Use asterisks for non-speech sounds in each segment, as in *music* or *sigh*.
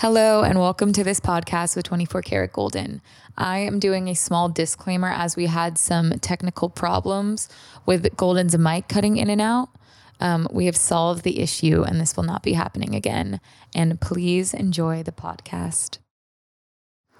Hello, and welcome to this podcast with 24 Karat Golden. I am doing a small disclaimer as we had some technical problems with Golden's mic cutting in and out. Um, we have solved the issue, and this will not be happening again. And please enjoy the podcast.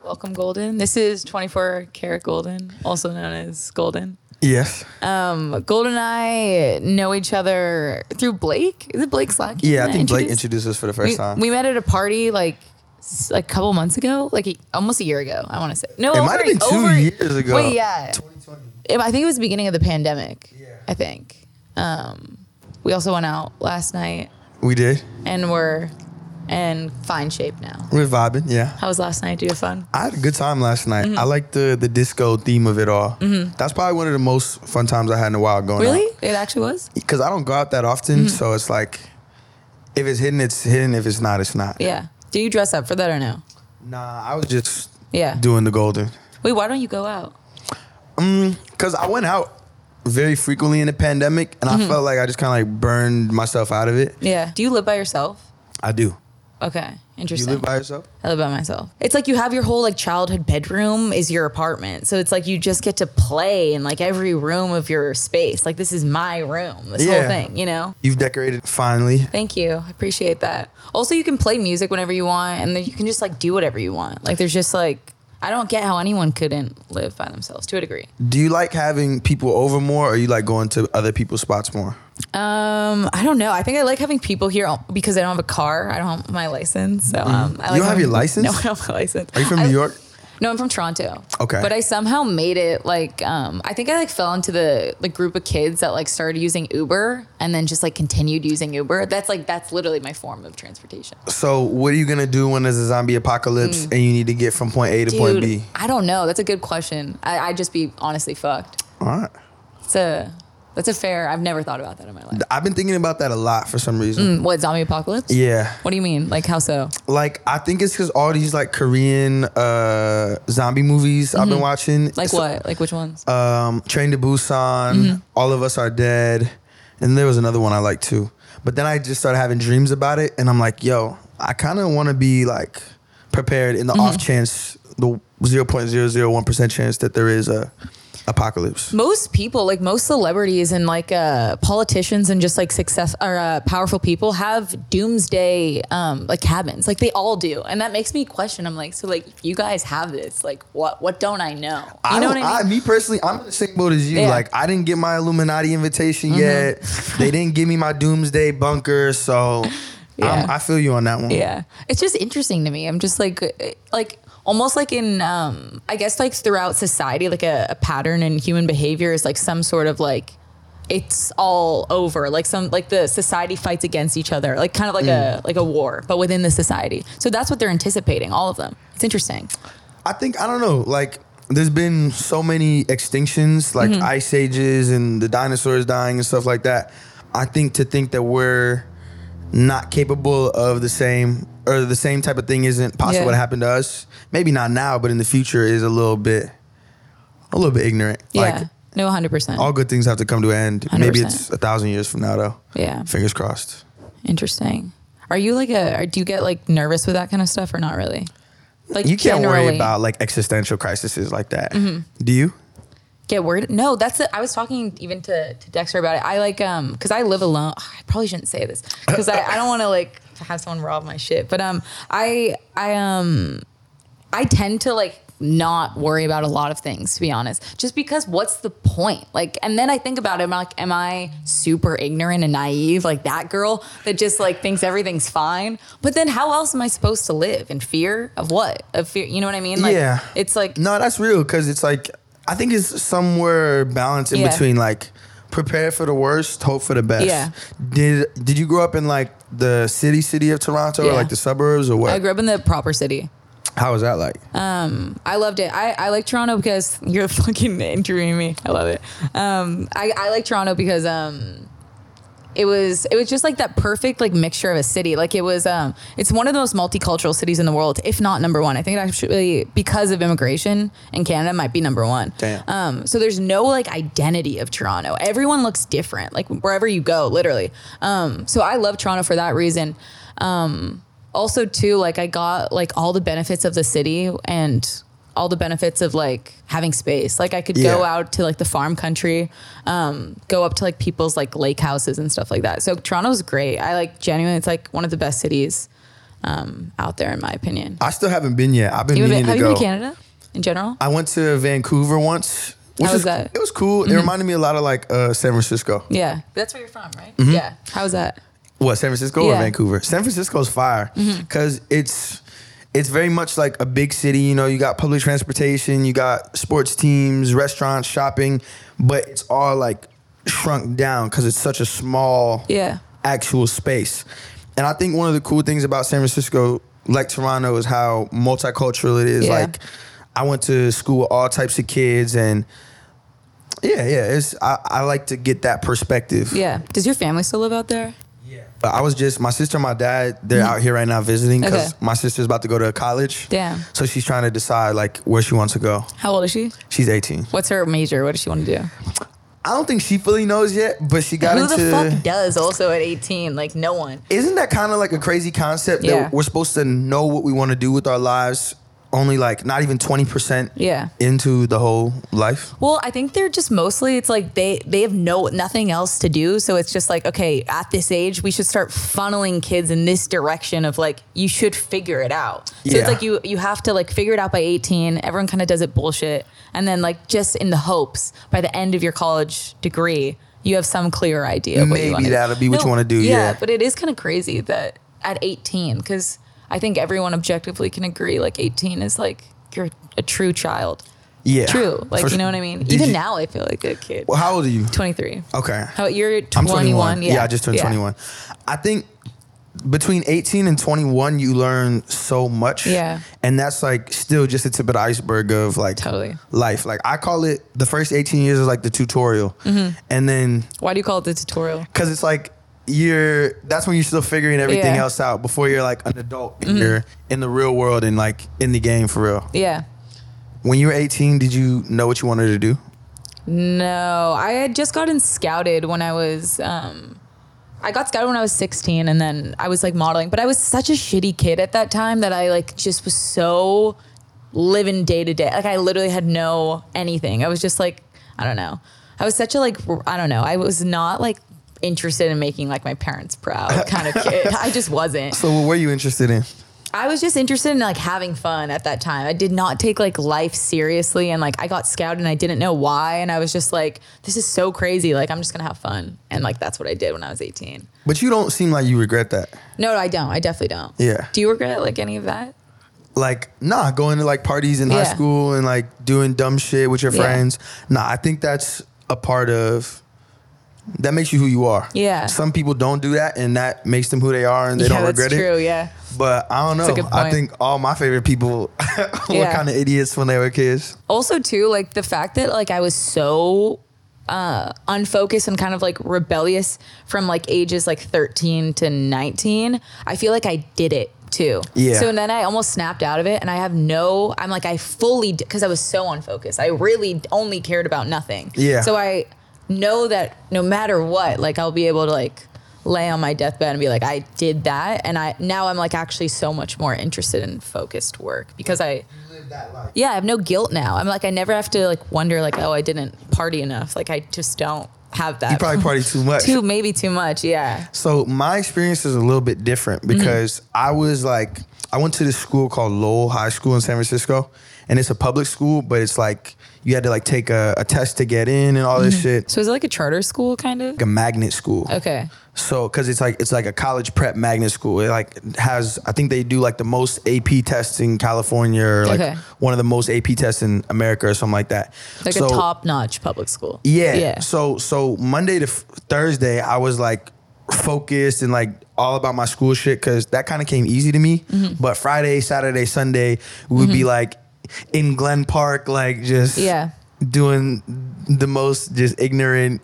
Welcome, Golden. This is 24 Karat Golden, also known as Golden. Yes. Um, Golden and I know each other through Blake. Is it Blake Slack? Yeah, I think Blake Introduced? introduced us for the first we, time. we met at a party like s- a couple months ago, like a, almost a year ago. I want to say no. it over- might have been two over- years ago. Wait, yeah. 2020. It- I think it was the beginning of the pandemic. Yeah. I think. Um, we also went out last night We did. and we're in fine shape now. We were vibing. Yeah. How was last night? Did you have fun? I had a good time last night. Mm-hmm. I like the the disco theme of it all. That's probably one of the most fun times I had in a while going Really? It actually was. Because I don't go out that often, Mm-hmm. so it's like if it's hidden, it's hidden. If it's not, it's not. Yeah. Do you dress up for that or no? Nah, I was just Yeah. doing the golden. Wait, why don't you go out? Cause I went out very frequently in the pandemic, and Mm-hmm. I felt like I just kind of like burned myself out of it. Yeah. Do you live by yourself? I do. Okay. Interesting. You live by yourself? I live by myself. It's like you have your whole like childhood bedroom is your apartment. So it's like you just get to play in like every room of your space. Like this is my room. This whole thing, you know? You've decorated finally. Thank you. I appreciate that. Also you can play music whenever you want and then you can just like do whatever you want. Like there's just like I don't get how anyone couldn't live by themselves to a degree. Do you like having people over more, or you like going to other people's spots more? Um, I don't know. I think I like having people here because I don't have a car. I don't have my license. So um, I like Mm-hmm. You don't have your license? *laughs* No, I don't have my license. Are you from I- New York? No, I'm from Toronto. Okay. But I somehow made it like um I think I like fell into the the group of kids that like started using Uber and then just like continued using Uber. That's like that's literally my form of transportation. So, what are you gonna do when there's a zombie apocalypse and you need to get from point A to point Mm. B? I don't know. That's a good question. I I'd just be honestly fucked. All right. It's a that's a fair. I've never thought about that in my life. I've been thinking about that a lot for some reason. What zombie apocalypse? Yeah. What do you mean? Like how so? Like, I think it's because all these like Korean uh, zombie movies I've been watching. Mm-hmm. Like So- what? Like which ones? Um, Train to Busan, Mm-hmm. All of Us Are Dead, and there was another one I liked too. But then I just started having dreams about it, and I'm like, yo, I kind of want to be like prepared in the Mm-hmm. off chance, the 0.001 percent chance that there is a apocalypse. most people like most celebrities and like uh politicians and just like success or uh, powerful people have doomsday um like cabins like they all do and that makes me question i'm like so like if you guys have this like what what don't i know you I know don't, what i mean I, me personally, I'm in the same boat as you. Yeah. Mm-hmm. Like, I didn't get my Illuminati invitation yet. they didn't give me my doomsday bunker, so *laughs* Yeah. I'm, feel you on that one. yeah it's just interesting to me i'm just like like almost like in um i guess like throughout society like a, a pattern in human behavior is like some sort of like it's all over like some like the society fights against each other like kind of like a like a war but within the society so that's what they're anticipating all of them it's interesting I think I don't know. Like, there's been so many extinctions, like Mm-hmm. ice ages and the dinosaurs dying and stuff like that. I think to think that we're not capable of the same or the same type of thing isn't possible Yeah. to happen to us. Maybe not now, but in the future is a little bit, a little bit ignorant. yeah Like, no 100% all good things have to come to an end. Maybe 100%. it's a thousand years from now, though. yeah Fingers crossed. interesting are you like a do you get like nervous with that kind of stuff or not really like You can't worry about like existential crises like that. Mm-hmm. Do you? Get worried no that's it i was talking even to, to dexter about it. I like um because i live alone. *sighs* I probably shouldn't say this because I, I don't want to like have someone rob my shit. But um i i um i tend to like not worry about a lot of things to be honest. Just because what's the point? Like and then i think about it i'm like am i super ignorant and naive like that girl that just like thinks everything's fine? But then how else am i supposed to live in fear of what? Of fear you know what i mean? Like Yeah. it's like No, that's real because it's like I think it's somewhere balanced in Yeah. between like prepare for the worst, hope for the best. Yeah. Did Did you grow up in like the city city of Toronto or Yeah. like the suburbs or what? i grew up in the proper city How was that like? Um I loved it. I, I like Toronto because *laughs* you're fucking interviewing me. I love it. Um, I, I like Toronto because um, it was it was just like that perfect like mixture of a city. Like it was um, it's one of the most multicultural cities in the world, if not number one. I think it actually because of immigration in Canada might be number one. Damn. Um, so there's no like identity of Toronto. Everyone looks different, like wherever you go, literally. Um, so I love Toronto for that reason. Um, also too like I got like all the benefits of the city and all the benefits of like having space. Like I could go out to like the farm country, um, go up to like people's like lake houses and stuff like that. So Toronto's great. I like genuinely, it's like one of the best cities um, out there in my opinion. I still haven't been yet. I've been You meaning been, have to you go. been to Canada in general? I went to Vancouver once. Which How was is- that? Mm-hmm. It was cool. It reminded me a lot of like uh, San Francisco. yeah, that's where you're from, right? Mm-hmm. Yeah. How was that? What San Francisco or Yeah. Mm-hmm. Vancouver? San Francisco's fire because it's it's very much like a big city. You know, you got public transportation, you got sports teams, restaurants, shopping, but it's all like shrunk down because it's such a small Yeah. actual space. And I think one of the cool things about San Francisco, like Toronto, is how multicultural it is. Yeah. Like I went to school with all types of kids and yeah, yeah. It's I, I like to get that perspective. Yeah. Does your family still live out there? But I was just my sister and my dad. They're mm. out here right now visiting because Okay. my sister's about to go to college. Damn. So she's trying to decide like where she wants to go. How old is she? She's 18. What's her major? What does she want to do? I don't think she fully knows yet, but she got Who into. the fuck does also at 18? Like no one. Isn't that kind of like a crazy concept Yeah. that we're supposed to know what we want to do with our lives? Only like not even 20% Yeah. into the whole life. Well, I think they're just mostly it's like they they have no nothing else to do, so it's just like okay, at this age we should start funneling kids in this direction of like you should figure it out. So Yeah. it's like you you have to like figure it out by 18. Everyone kind of does it bullshit, and then like just in the hopes by the end of your college degree you have some clear idea of what you Maybe that'll be what you wanna do, yeah. but it is kind of crazy that at 18 because I think everyone objectively can agree like 18 is like you're a true child. Yeah. True. Like, For you know what I mean? Even you- now, I feel like a kid. Well, how old are you? 23. Okay. How you're I'm 21? 21. Yeah, I just turned 21. I think between 18 and 21, you learn so much. Yeah. And that's like still just the tip of the iceberg of like Totally. life. Like I call it the first 18 years is like the tutorial. Mm-hmm. And then, Why do you call it the tutorial? cause it's like, you're that's when you're still figuring everything Yeah. Mm-hmm. else out before you're like an adult and you're in the real world and like in the game for real. Yeah. When you were 18, did you know what you wanted to do? No, I had just gotten scouted when I was. Um, I got scouted when I was 16, and then I was like modeling. But I was such a shitty kid at that time that I like just was so living day to day. Like I literally had no anything. I was just like I don't know. I was such a like I don't know. I was not like interested in making like my parents proud kind of kid. I just wasn't. So what were you interested in? I was just interested in like having fun at that time. I did not take like life seriously and like I got scouted and I didn't know why and I was just like this is so crazy like I'm just going to have fun. And like that's what I did when I was 18. But you don't seem like you regret that. No, I don't. I definitely don't. Yeah. Do you regret like any of that? like nah going to like parties in high school and like doing dumb shit with your Yeah. friends nah i think that's a part of that makes you who you are Yeah. some people don't do that and that makes them who they are and they yeah, don't that's regret true. it Yeah. but i don't know i think all my favorite people *laughs* were Yeah. kind of idiots when they were kids also too like the fact that like i was so uh unfocused and kind of like rebellious from like ages like 13 to 19 i feel like i did it too Yeah. so then i almost snapped out of it and i have no i'm like i fully because i was so unfocused i really only cared about nothing Yeah. so i know that no matter what like i'll be able to like lay on my deathbed and be like i did that and i now i'm like actually so much more interested in focused work because i yeah, I have no guilt now. I'm like, I never have to like wonder like, oh, I didn't party enough. Like, I just don't have that. you probably party too much too, maybe too much. Yeah. So my experience is a little bit different mm-hmm. because I was like, I went to this school called Lowell High School in San Francisco, and it's a public school, but it's like you had to like take a, a test to get in and all this shit. So is it like a charter school kind of? Like a magnet school. Okay. So, cause it's like it's like a college prep magnet school. It like has I think they do like the most AP tests in California, or like Okay. one of the most AP tests in America, or something like that. Like So- a top notch public school. yeah. Yeah. So so Monday to f- Thursday, I was like focused and like all about my school shit because that kind of came easy to me. Mm-hmm. But Friday, Saturday, Sunday we would be like in Glen Park, like just Yeah. doing the most just ignorant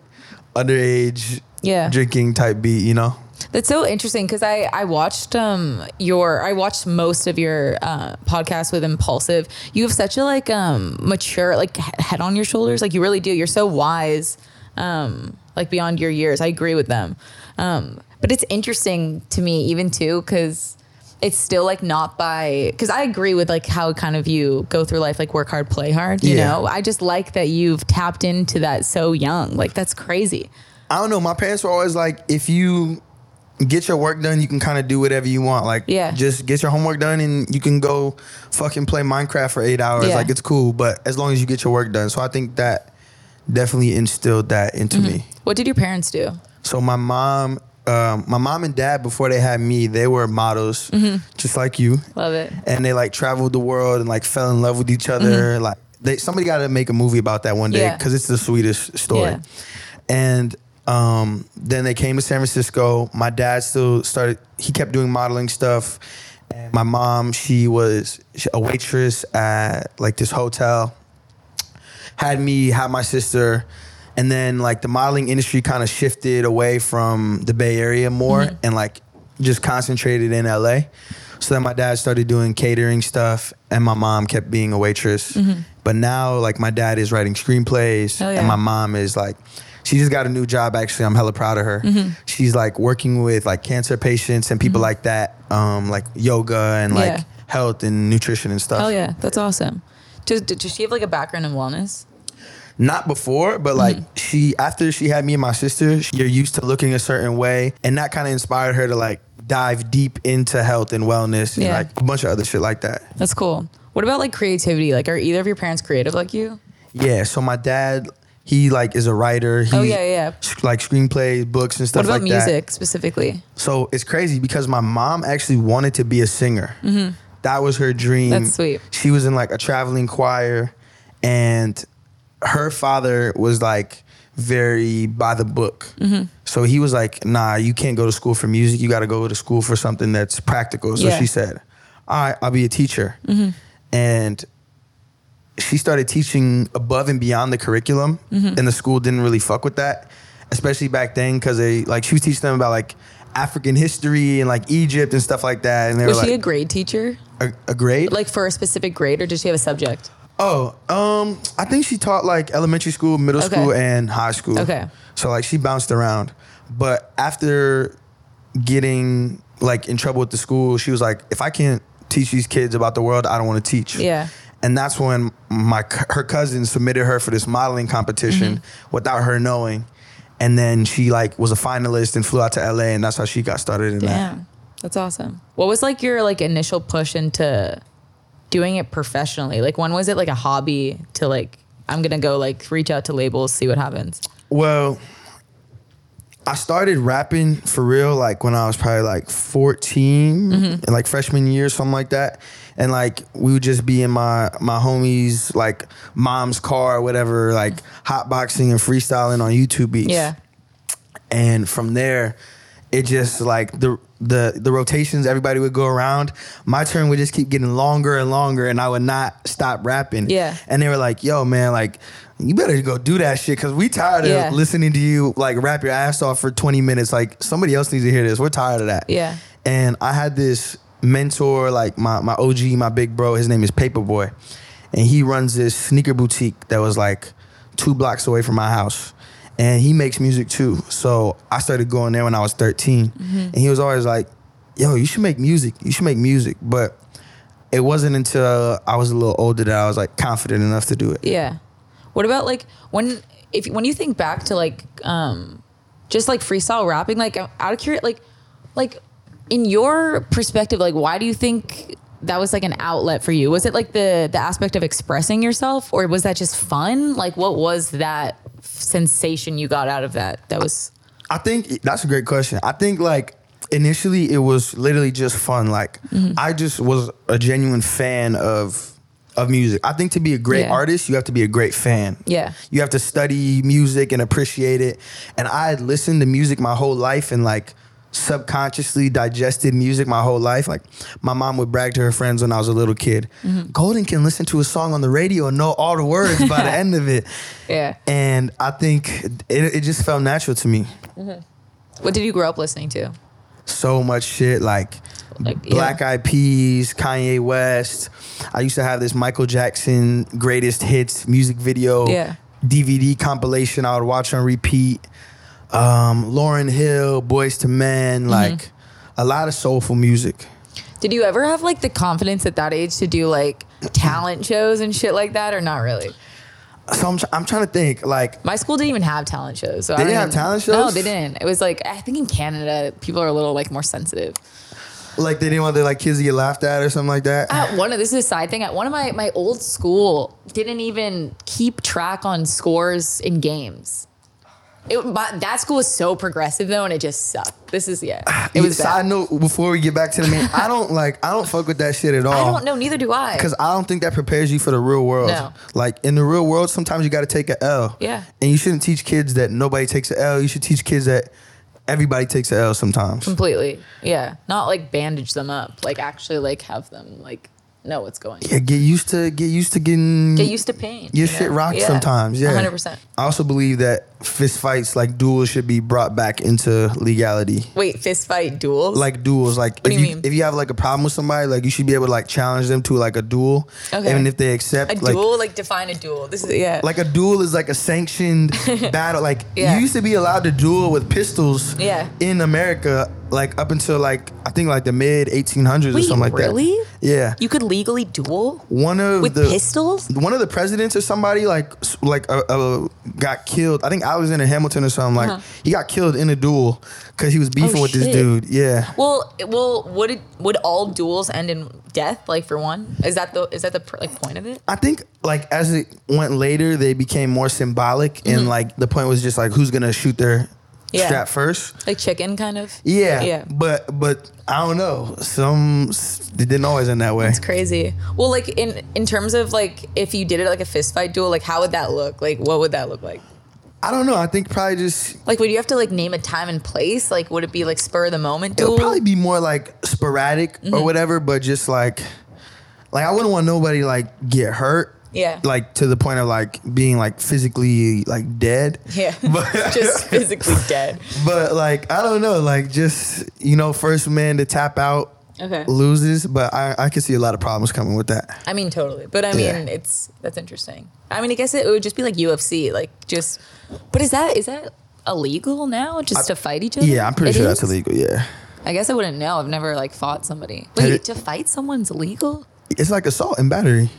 underage Yeah. drinking type beat, you know. That's so interesting because I I watched um your I watched most of your uh, podcast with Impaulsive. You have such a like um mature like head on your shoulders. Like you really do. You're so wise, um like beyond your years. I agree with them. Um, but it's interesting to me even too because it's still like not by because I agree with like how kind of you go through life like work hard, play hard. You Yeah. know, I just like that you've tapped into that so young. Like that's crazy. I don't know. My parents were always like, if you get your work done, you can kind of do whatever you want. Like, Yeah. just get your homework done and you can go fucking play Minecraft for eight hours. Yeah. Like, it's cool, but as long as you get your work done. So I think that definitely instilled that into Mm-hmm. me. What did your parents do? So my mom, um, my mom and dad before they had me, they were models, Mm-hmm. just like you. Love it. and they like traveled the world and like fell in love with each other. Like they somebody got to make a movie about that one day Mm-hmm. Yeah. because it's the sweetest story. Yeah. And um, then they came to San Francisco. My dad still started. He kept doing modeling stuff. And my mom, she was a waitress at like this hotel. Had me, had my sister. And then like the modeling industry kind of shifted away from the Bay Area more and like just concentrated in LA. So then my dad started doing catering stuff and my mom kept being a waitress. But now like my dad is writing screenplays yeah. and my mom is like she just got a new job actually. I'm hella proud of her. Mm-hmm. She's like working with like cancer patients and people like that, um, like yoga and like Yeah. health and nutrition and stuff. Oh yeah, that's awesome. Does, does she have like a background in wellness? Not before, but like Mm-hmm. she after she had me and my sister, she- you're used to looking a certain way, and that kind of inspired her to like dive deep into health and wellness and like a bunch of other shit like that. That's cool. What about like creativity? Like, are either of your parents creative like you? Yeah. So my dad, he like is a writer. He Oh, yeah, yeah. Like screenplays, books, and stuff What about like that. music specifically? So it's crazy because my mom actually wanted to be a singer. That was her dream. Mm-hmm. That's sweet. She was in like a traveling choir, and her father was like very by the book. Mm-hmm. So he was like, "Nah, you can't go to school for music. You got to go to school for something that's practical." So Yeah. she said, "All right, I'll be a teacher." And she started teaching above and beyond the curriculum, Mm-hmm. and the school didn't really fuck with that, especially back then because they like she was teaching them about like African history and like Egypt and stuff like that. And they Was were she a grade teacher? a, a grade? Like for a specific grade, or did she have a subject? Oh, um, I think she taught like elementary school, middle Okay. school, and high school. Okay. So like she bounced around, but after getting like in trouble with the school, she was like, if I can't teach these kids about the world, I don't want to teach. Yeah. And that's when my her cousin submitted her for this modeling competition Mm-hmm. without her knowing. And then she like was a finalist and flew out to LA and that's how she got started in that. Damn, that's awesome. What was like your like initial push into doing it professionally? Like when was it like a hobby to like I'm gonna go like reach out to labels, see what happens? Well, I started rapping for real like when I was probably like 14 and like freshman year, something like that. And like we would just be in my my homies like mom's car or whatever, like hotboxing and freestyling on YouTube beats. Yeah. and from there it just like the the the rotations everybody would go around my turn would just keep getting longer and longer and i would not stop rapping Yeah. and they were like yo man like you better go do that shit because we tired Yeah. of listening to you like rap your ass off for 20 minutes like somebody else needs to hear this we're tired of that Yeah. and i had this mentor like my, my og my big bro his name is paperboy and he runs this sneaker boutique that was like two blocks away from my house and he makes music too so i started going there when i was 13 and he was always like yo you should make music you should make music but it wasn't until i was a little older that i was like confident enough to do it Yeah. What about like when if when you think back to like um just like freestyle rapping, like out of curiosity, like like in your perspective, like why do you think that was like an outlet for you? Was it like the the aspect of expressing yourself, or was that just fun? Like what was that sensation you got out of that? That was I think that's a great question. I think like initially it was literally just fun. Like Mm-hmm. I just was a genuine fan of of music. I think to be a great Yeah. artist, you have to be a great fan. Yeah. You have to study music and appreciate it. And I had listened to music my whole life and like subconsciously digested music my whole life. Like my mom would brag to her friends when I was a little kid. Mm-hmm. Golden can listen to a song on the radio and know all the words by the *laughs* end of it. yeah. And I think it, it just felt natural to me. What did you grow up listening to? so much shit like, Like, Black yeah. Eyed Peas, Kanye West. I used to have this Michael Jackson greatest hits music video Yeah. DVD compilation I would watch on repeat. Um, Lauryn Hill, Boyz II Men, Mm-hmm. like a lot of soulful music. Did you ever have like the confidence at that age to do like talent *clears throat* shows and shit like that, or not really? So I'm, tr- I'm trying to think like My school didn't even have talent shows. So I They don't didn't have even- talent No, shows? they didn't. It was like I think in Canada, people are a little like more sensitive. like they didn't want their like kids to get laughed at or something like that. At one of this is a side thing. At one of my my old school didn't even keep track on scores in games. It, but that school was so progressive though, and it just sucked. This is yeah, it was Side note before we get back to the main, I don't like I don't fuck with that shit at all. I don't know. Neither do I. Because I don't think that prepares you for the real world. No. Like in the real world, sometimes you got to take a L. Yeah. And you shouldn't teach kids that nobody takes a L. You should teach kids that everybody takes a L sometimes. completely. Yeah, not like bandage them up. Like actually, like have them like know what's going. on. Yeah, get used to get used to getting Get used to pain. your you shit know? rocked Yeah. sometimes. Yeah, hundred percent. I also believe that fist fights like duels should be brought back into legality. Wait, fist fight duels? Like duels, like What if do you you mean? if you have like a problem with somebody, like you should be able to like challenge them to like a duel. Okay. And if they accept, a like, duel? Like define a duel. This is yeah. Like a duel is like a sanctioned *laughs* battle. Like Yeah. you used to be allowed to duel with pistols Yeah. in America, like up until like I think like the mid 1800s or something like really? that. Yeah. you could legally duel one of with the pistols. one of the presidents or somebody like like uh, uh, got killed. I think Alexander Hamilton or something like Uh-huh. he got killed in a duel because he was beefing Oh, with this dude. Yeah. Well, well, would it would all duels end in death? Like for one, is that the is that the like point of it? I think like as it went later, they became more symbolic, and like the point was just like who's gonna shoot their Mm-hmm. Yeah. strap first. Like chicken, kind of. Yeah, Yeah. But but I don't know. Some it didn't always end that way. It's crazy. Well, like in in terms of like if you did it like a fist fight duel, like how would that look? Like what would that look like? I don't know. I think probably just Like would you have to like name a time and place? Like would it be like spur of the moment duel? it'll probably be more like sporadic Mm-hmm. or whatever. But just like like I wouldn't want nobody like get hurt. Yeah. Like to the point of like being like physically like dead. yeah. *laughs* But *laughs* Just physically dead. but like I don't know. Like just you know, first man to tap out Okay. loses. But I I could see a lot of problems coming with that. I mean, totally. But I mean, Yeah. it's that's interesting. I mean, I guess it would just be like UFC, like just. But is that is that illegal now? Just to fight each other? Yeah, I'm pretty It sure that's illegal. Yeah. I guess I wouldn't know. I've never like fought somebody. Wait, it- to fight someone's illegal? It's like assault and battery.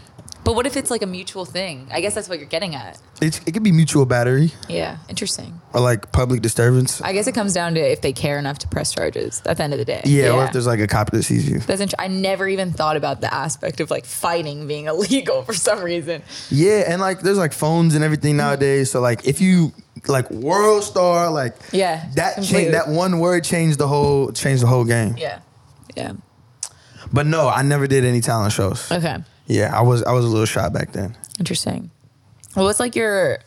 But what if it's like a mutual thing? I guess that's what you're getting at. It's, it could be mutual battery Yeah, interesting. or like public disturbance. I guess it comes down to if they care enough to press charges at the end of the day. Yeah, or if there's like a cop that sees you. That's int- I never even thought about the aspect of like fighting being *laughs* illegal for some reason. Yeah, and like there's like phones and everything nowadays. So like if you like world star, like Yeah, that completely. that one word changed the whole changed the whole game. Yeah, yeah. But no, I never did any talent shows. Okay. Yeah, I was I was a little shy back then. Interesting. Well, what's like your,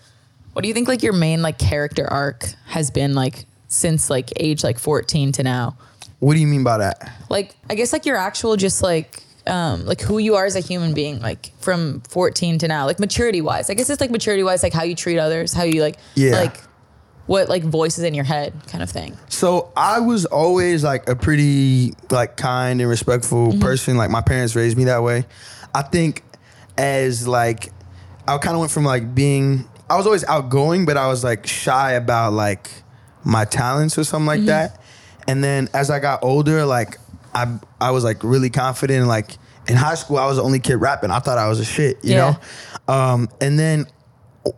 what do you think like your main like character arc has been like since like age like 14 to now? What do you mean by that? Like, I guess like your actual just like, um, like who you are as a human being, like from 14 to now, like maturity wise. I guess it's like maturity wise, like how you treat others, how you like, Yeah. like what like voices in your head kind of thing. So I was always like a pretty like kind and respectful Mm-hmm. person. Like my parents raised me that way. I think as like I kind of went from like being I was always outgoing, but I was like shy about like my talents or something like Mm-hmm. that. And then as I got older, like I I was like really confident. Like in high school, I was the only kid rapping. I thought I was a shit, you Yeah. know. Um, and then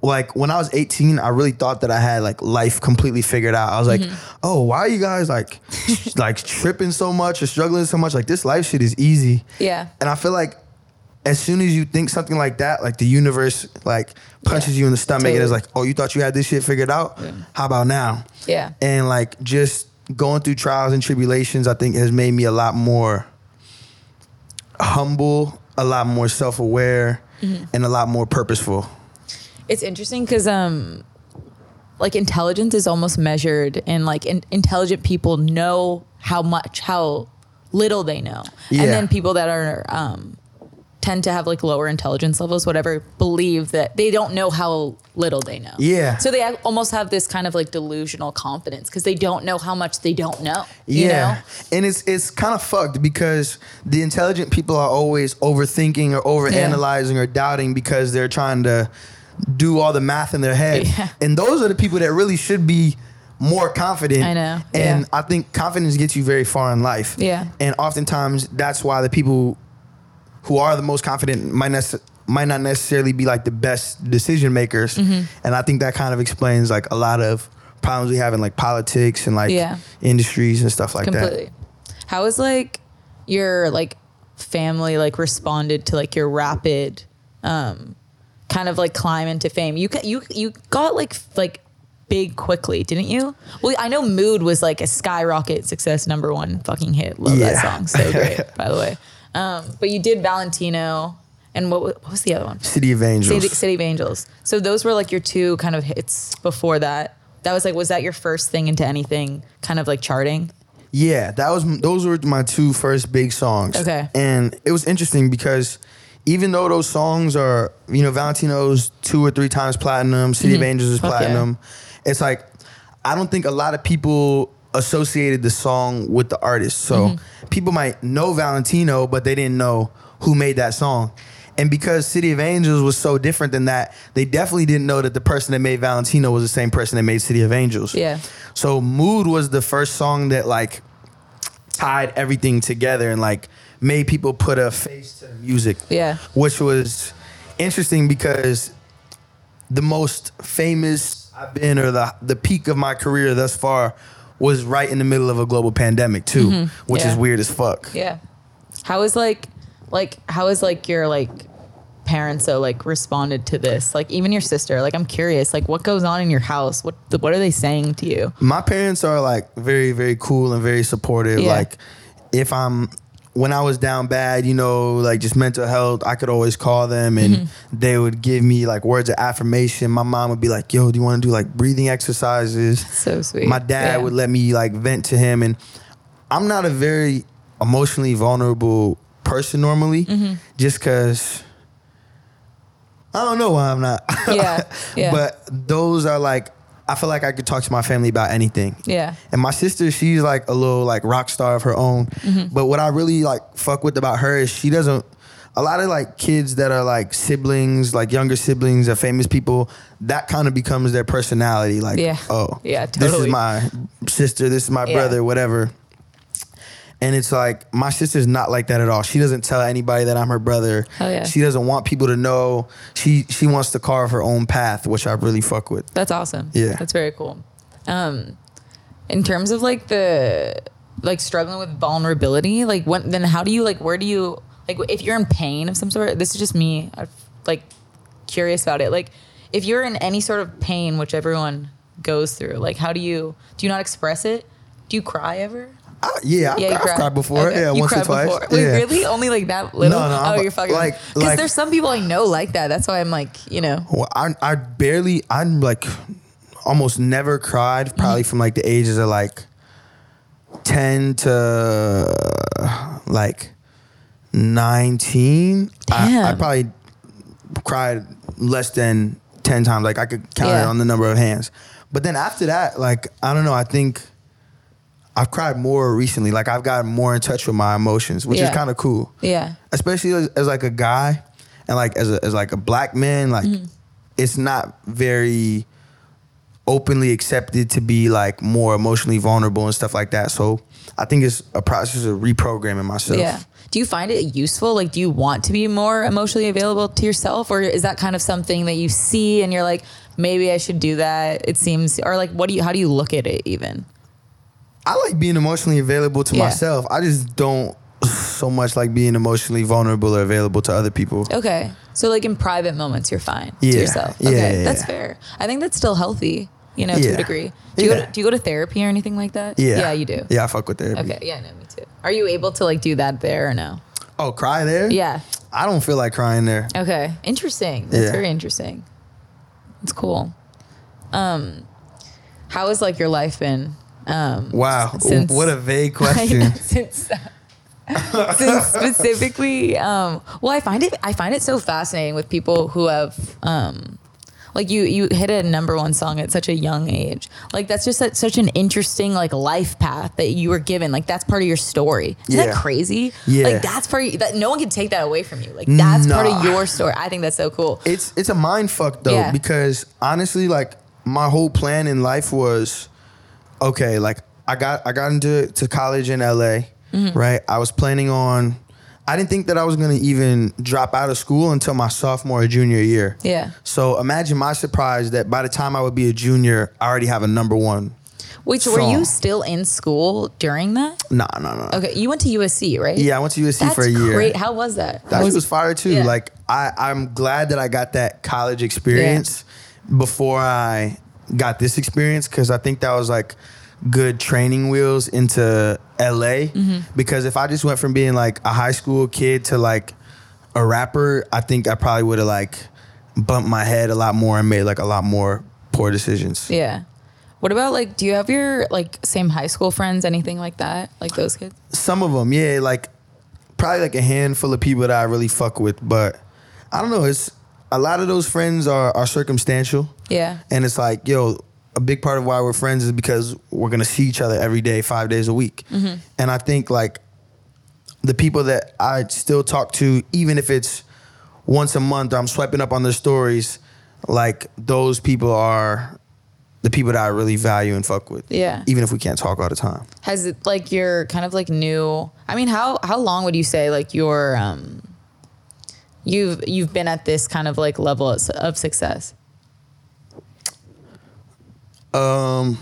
like when I was 18, I really thought that I had like life completely figured out. I was like, Mm-hmm. oh, why are you guys like *laughs* like tripping so much or struggling so much? Like this life shit is easy. Yeah. And I feel like as soon as you think something like that, like the universe like punches Yeah. you in the stomach and it's like, oh, you thought you had this shit figured out? How about now? Yeah. And like just going through trials and tribulations, I think has made me a lot more humble, a lot more self-aware, Mm-hmm. and a lot more purposeful. It's interesting because um, like intelligence is almost measured, and like in- intelligent people know how much, how little they know, Yeah. and then people that are um, tend to have like lower intelligence levels, whatever, believe that they don't know how little they know. Yeah. So they almost have this kind of like delusional confidence because they don't know how much they don't know. You Yeah, know? and it's it's kind of fucked because the intelligent people are always overthinking or overanalyzing or doubting because they're trying to do all the math in their head, Yeah. and those are the people that really should be more confident. I know, And yeah. I think confidence gets you very far in life. Yeah. And oftentimes that's why the people who are the most confident might nece- might not necessarily be like the best decision makers. Mm-hmm. And I think that kind of explains like a lot of problems we have in like politics and like Yeah. industries and stuff like completely. How is like your like family like responded to like your rapid um kind of like climb into fame? You you you got like like big quickly, didn't you? Well, I know Mood was like a skyrocket success number one fucking hit. Love that song, so great. *laughs* by the way, um, but you did Valentino, and what what was the other one? City of Angels. City, City of Angels. So those were like your two kind of hits before that. That was like, was that your first thing into anything kind of like charting? Yeah, that was those were my two first big songs. Okay. And it was interesting because even though those songs are, you know, Valentino's two or three times platinum, City of Angels is Mm-hmm. Platinum. It's like I don't think a lot of people associated the song with the artist. So Mm-hmm. people might know Valentino, but they didn't know who made that song. And because City of Angels was so different than that, they definitely didn't know that the person that made Valentino was the same person that made City of Angels. Yeah. So Mood was the first song that like tied everything together and like made people put a face to the music. Yeah. Which was interesting because the most famous I've been or the the peak of my career thus far was right in the middle of a global pandemic too, which Mm-hmm. Yeah. is weird as fuck. Yeah. How is like like how is like your like parents so like responded to this? Like even your sister. Like I'm curious. Like what goes on in your house? What what are they saying to you? My parents are like very, very cool and very supportive. Yeah. Like if I'm when I was down bad, you know, like just mental health, I could always call them and Mm-hmm. they would give me like words of affirmation. My mom would be like, "Yo, do you want to do like breathing exercises?" So sweet. My dad Yeah. would let me like vent to him and I'm not a very emotionally vulnerable person normally Mm-hmm. just cuz I don't know why I'm not. Yeah, *laughs* yeah. But those are like I feel like I could talk to my family about anything. Yeah. And my sister, she's like a little like rock star of her own. Mm-hmm. But what I really like fuck with about her is she doesn't. A lot of like kids that are like siblings, like younger siblings of famous people, that kind of becomes their personality. Like, Yeah. oh, Yeah, This is my sister. This is my Yeah. brother. Whatever. And it's like my sister's not like that at all. She doesn't tell anybody that I'm her brother. Hell yeah. She doesn't want people to know. She she wants to carve her own path, which I really fuck with. That's awesome. Yeah. That's very cool. Um, in terms of like the like struggling with vulnerability, like when then how do you like where do you like if you're in pain of some sort? This is just me. I'm like curious about it. Like if you're in any sort of pain, which everyone goes through, like how do you do you not express it? Do you cry ever? I, yeah, Yeah, I've, you cried before. Okay. Yeah, You once or twice. before. Wait, yeah. really? Only like that little? No, no, oh, I'm- you're fucking like- because like- there's some people I know like that. That's why I'm like, you know, Well, I I barely I'm like almost never cried Mm-hmm. probably from like the ages of like 10 to like 19 I, I probably cried less than 10 times like I could count it on the number of hands but then after that like I don't know I think I've cried more recently like I've gotten more in touch with my emotions which is kind of cool yeah, especially as, as like a guy and like as a, as like a black man like Mm-hmm. it's not very openly accepted to be like more emotionally vulnerable and stuff like that so i think it's a process of reprogramming myself Yeah. Do you find it useful? Like, do you want to be more emotionally available to yourself, or is that kind of something that you see and you're like, maybe I should do that? It seems, or like, what do you? How do you look at it? Even i like being emotionally available to Yeah. myself i just don't so much like being emotionally vulnerable or available to other people okay, so like in private moments, you're fine Yeah. to yourself. Yeah, Okay, yeah, that's fair. I think that's still healthy, you know, to a degree. Do you, go to, do you go to therapy or anything like that? yeah yeah, you do. yeah i fuck with therapy Okay, yeah, no, me too. Are you able to like do that there or no? oh cry there Yeah. i don't feel like crying there Okay. Interesting. That's Yeah. very interesting. It's cool. Um, how has like your life been? Um, wow Since- what a vague *laughs* question know, *laughs* since *laughs* since specifically, um, well, I find it I find it so fascinating with people who have um, like you you hit a number one song at such a young age. Like that's just a, such an interesting like life path that you were given. Like that's part of your story. Isn't Yeah. that crazy? Yeah. Like that's part of, that no one can take that away from you. Like that's part of your story. I think that's so cool. it's it's a mind fuck though Yeah. because honestly like my whole plan in life was okay, like I got I got into to college in LA, Mm-hmm. right? I was planning on I didn't think that I was gonna even drop out of school until my sophomore or junior year. Yeah. So imagine my surprise that by the time I would be a junior, I already have a number one. Which were you still in school during that? Nah, nah, nah. Okay, you went to USC, right? Yeah, I went to USC That's for a year. great. How was that? That shit was fire too. Yeah. Like I, I'm glad that I got that college experience before I got this experience because I think that was like good training wheels into LA. Mm-hmm. Because if I just went from being like a high school kid to like a rapper, I think I probably would have like bumped my head a lot more and made like a lot more poor decisions. Yeah. What about like? Do you have your like same high school friends? Anything like that? Like those kids? Some of them, yeah, like probably like a handful of people that I really fuck with, but I don't know. It's a lot of those friends are are circumstantial. Yeah. And it's like, yo, a big part of why we're friends is because we're gonna see each other every day, five days a week. And I think like the people that I still talk to, even if it's once a month, I'm swiping up on their stories, like those people are the people that I really value and fuck with. Yeah. Even if we can't talk all the time. Has it like your kind of like new? I mean, how how long would you say like your um you've you've been at this kind of like level of, success? Um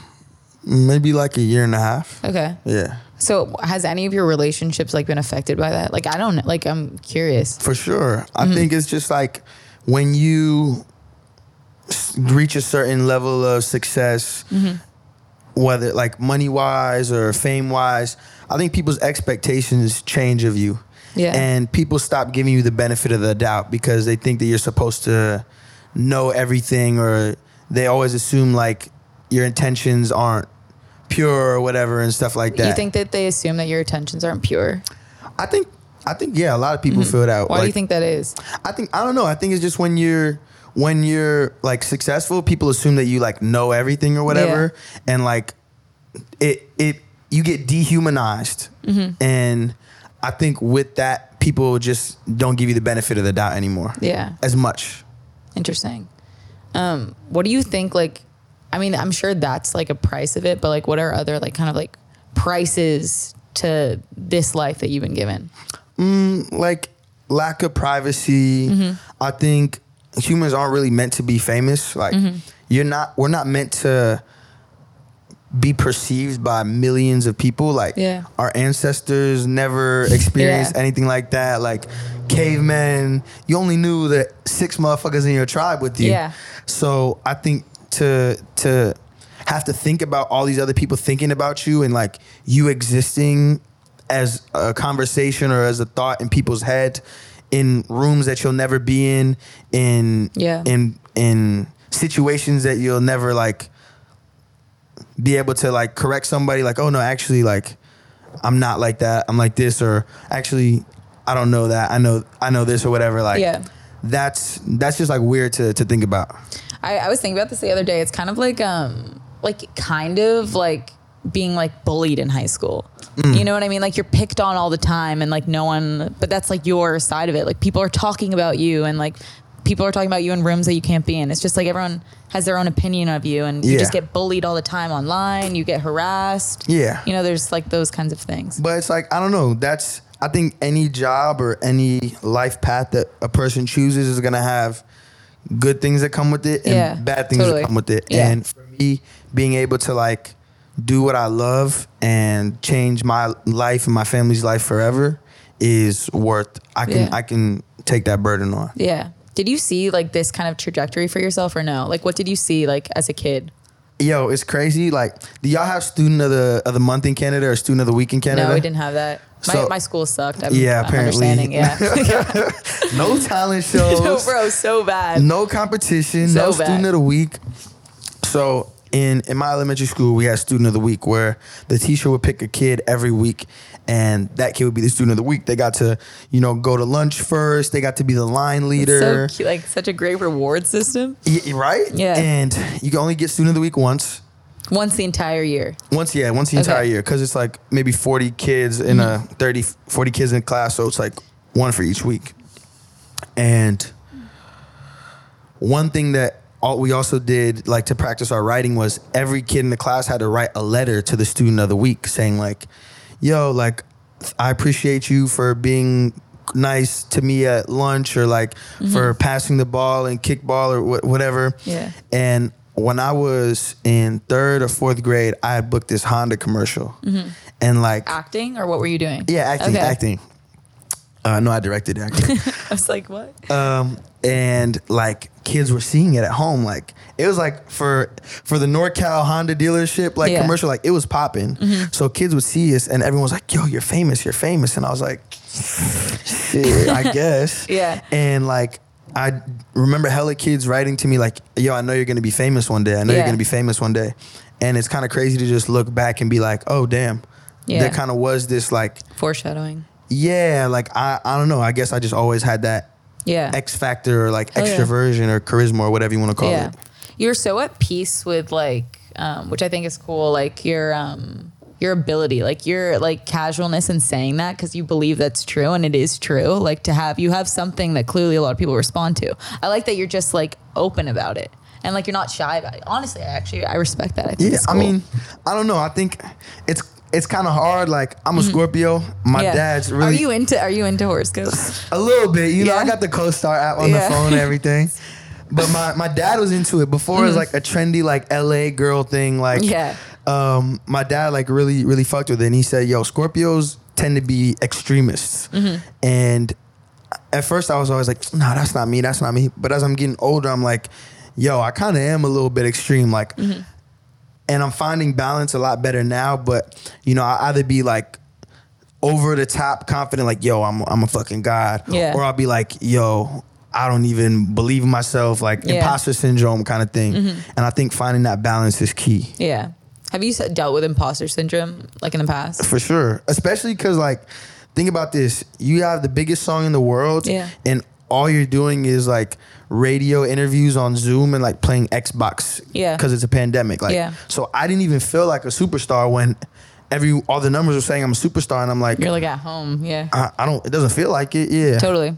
maybe like a year and a half. Okay. Yeah. So has any of your relationships like been affected by that? Like I don't. Like I'm curious. For sure. I Mm-hmm. think it's just like when you reach a certain level of success, Mm-hmm. whether like money wise or fame wise, I think people's expectations change of you. Yeah. And people stop giving you the benefit of the doubt because they think that you're supposed to know everything or they always assume like your intentions aren't pure or whatever and stuff like that. You think that they assume that your intentions aren't pure? I think I think yeah, a lot of people feel that. Mm-hmm. Why do you think that is? I think I don't know. I think it's just when you're when you're like successful, people assume that you like know everything or whatever, and like it it you get dehumanized, Mm-hmm. and I think with that, people just don't give you the benefit of the doubt anymore. Yeah. as much. Interesting. Um, what do you think? Like, I mean, I'm sure that's like a price of it, but like, what are other like kind of like prices to this life that you've been given? like lack of privacy. Mm-hmm. I think humans aren't really meant to be famous. Like Mm-hmm. you're not. We're not meant to be perceived by millions of people. Like Yeah. our ancestors never experienced Yeah. anything like that. Like cavemen, you only knew that six motherfuckers in your tribe with you. Yeah. So I think to to have to think about all these other people thinking about you and like you existing as a conversation or as a thought in people's head in rooms that you'll never be in in Yeah. in in situations that you'll never like be able to like correct somebody like oh no actually like I'm not like that I'm like this or actually I don't know that I know I know this or whatever like Yeah. that's that's just like weird to to think about I, I was thinking about this the other day. It's kind of like, um, like kind of like being like bullied in high school. You know what I mean? Like you're picked on all the time and like no one, but that's like your side of it. Like people are talking about you and like people are talking about you in rooms that you can't be in. It's just like everyone has their own opinion of you and you Yeah. just get bullied all the time online. You get harassed. Yeah. You know, there's like those kinds of things. But it's like I don't know. That's I think any job or any life path that a person chooses is gonna have good things that come with it and Yeah, bad things totally. that come with it. Yeah. And for me, being able to like do what I love and change my life and my family's life forever is worth. I can Yeah. I can take that burden on. Yeah. Did you see like this kind of trajectory for yourself or no? Like what did you see like as a kid? Yo, it's crazy. Like, do y'all have student of the of the month in Canada or student of the week in Canada? No, we didn't have that. My, So- my school sucked. I'm, Yeah, apparently. understanding. Yeah. *laughs* No talent *laughs* shows. no, bro, so bad. no competition, So no bad. student of the week. So in in my elementary school, we had student of the week where the teacher would pick a kid every week, and that kid would be the student of the week. They got to you know go to lunch first. They got to be the line leader, So cute, like such a great reward system. Y- right? Yeah. And you can only get student of the week once. Once the entire year. Once, yeah, once the Okay. Mm-hmm. entire year, because it's like maybe 40 kids in a 30, 40 kids in class, so it's like one for each week. And one thing that all we also did like to practice our writing was every kid in the class had to write a letter to the student of the week saying like, "Yo, like I appreciate you for being nice to me at lunch or like mm-hmm. for passing the ball and kickball or wh- whatever." Yeah. And when I was in third or fourth grade, I had booked this Honda commercial, mm-hmm. and like Acting or what were you doing? yeah, acting, Okay. acting. Uh, no, I directed acting. *laughs* I was like, what? um, and like kids were seeing it at home. Like it was like for for the NorCal Honda dealership, like Yeah. commercial, like it was popping. So kids would see us, and everyone was like, "Yo, you're famous, you're famous," and I was like, "Shit, I *laughs* guess." Yeah. And like. I remember hella kids writing to me like, "Yo, I know you're gonna be famous one day. I know you're gonna be famous one day," and it's kind of crazy to just look back and be like, "Oh, damn, Yeah. there kind of was this like, Foreshadowing. Yeah, like I, I don't know. I guess I just always had that Yeah. X factor or like Oh, yeah. extroversion or charisma or whatever you want to call yeah. it. You're so at peace with like, um, which I think is cool. Like your um, your ability, like your like casualness in saying that because you believe that's true and it is true. Like to have you have something that clearly a lot of people respond to. I like that you're just like open about it and like you're not shy about it. Honestly, I actually I respect that. I think Yeah, it's I mean, I don't know. I think it's it's kind of hard. Like I'm a Scorpio. My Mm-hmm. Yeah. dad's really Are you into Are you into horoscopes? a little bit. You know, I got the CoStar app on Yeah. the phone and everything. *laughs* But my, my dad was into it before. It was like a trendy like LA girl thing. Like Mm-hmm. Yeah. um, my dad like really really fucked with it. And he said, "Yo, Scorpios tend to be extremists." Mm-hmm. And at first, I was always like, "No, that's not me. That's not me." But as I'm getting older, I'm like, "Yo, I kind of am a little bit extreme." Like, Mm-hmm. And I'm finding balance a lot better now. But you know, I either be like over the top confident, like, "Yo, I'm I'm a fucking god," Yeah. or I'll be like, "Yo." I don't even believe in myself, like Yeah. imposter syndrome kind of thing. Mm-hmm. And I think finding that balance is key. yeah. Have you dealt with imposter syndrome like in the past? For sure. Especially because, like, think about this. You have the biggest song in the world, Yeah. and all you're doing is like radio interviews on Zoom and like playing Xbox. Yeah. Because it's a pandemic. Like, Yeah. so I didn't even feel like a superstar when every all the numbers were saying I'm a superstar, and I'm like, You're like at home, yeah. I, I don't. It doesn't feel like it. Yeah. Totally.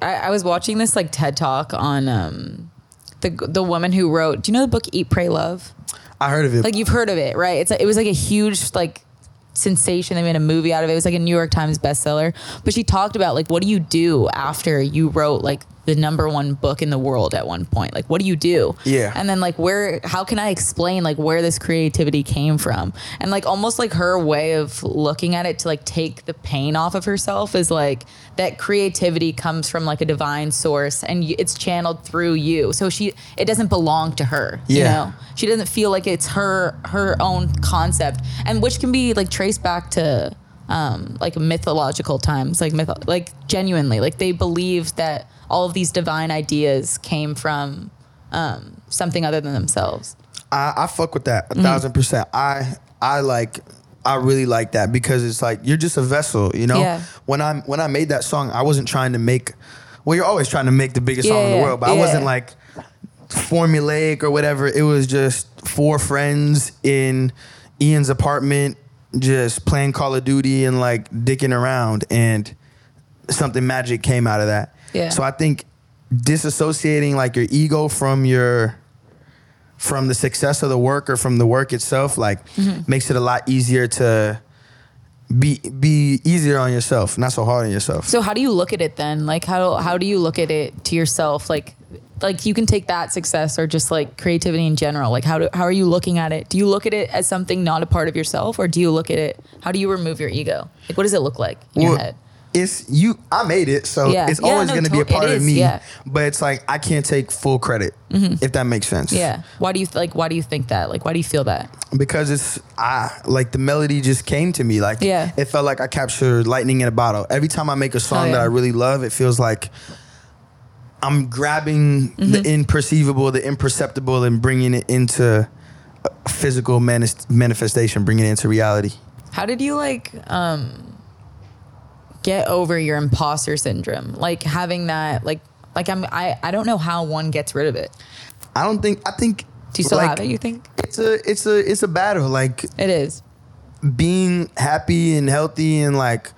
I, I was watching this like TED talk on um, the the woman who wrote. Do you know the book Eat, Pray, Love? I heard of it. Like you've heard of it, right? It's it was like a huge like sensation. They made a movie out of it. It was like a New York Times bestseller. But she talked about like what do you do after you wrote like the number one book in the world at one point? Like what do you do? Yeah. And then like where how can I explain like where this creativity came from? And like almost like her way of looking at it to like take the pain off of herself is like that creativity comes from like a divine source and it's channeled through you. So she it doesn't belong to her, you Yeah. know she doesn't feel like it's her her own concept and which can be like traced back to um like mythological times like myth like genuinely like they believed that all of these divine ideas came from um something other than themselves I, I fuck with that a Mm-hmm. thousand percent. I I like I really like that because it's like you're just a vessel, you know. Yeah. When I when I made that song, I wasn't trying to make. Well, you're always trying to make the biggest song in the world, but I wasn't like formulaic or whatever. It was just four friends in Ian's apartment, just playing Call of Duty and like dicking around, and something magic came out of that. Yeah. So I think disassociating like your ego from your from the success of the work or from the work itself like Mm-hmm. makes it a lot easier to be be easier on yourself not so hard on yourself so how do you look at it then like how how do you look at it to yourself like like you can take that success or just like creativity in general. Like how do how are you looking at it? Do you look at it as something not a part of yourself or do you look at it how do you remove your ego? Like what does it look like in your Well, head? it's you i made it so Yeah. it's Yeah, always no, going to be a part of is, me yeah. but it's like i can't take full credit mm-hmm. if that makes sense. Yeah. Why do you like why do you think that? Like why do you feel that? Because it's I like the melody just came to me. Like Yeah. it felt like I captured lightning in a bottle. Every time I make a song yeah. that I really love, it feels like I'm grabbing the Mm-hmm. imperceivable, the imperceptible, and bringing it into physical manis- manifestation, bringing it into reality. How did you like um get over your imposter syndrome? Like having that like like I'm I I don't know how one gets rid of it. I don't think I think Do you still like, have it, you think? It's a it's a it's a battle. Like It is. being happy and healthy and like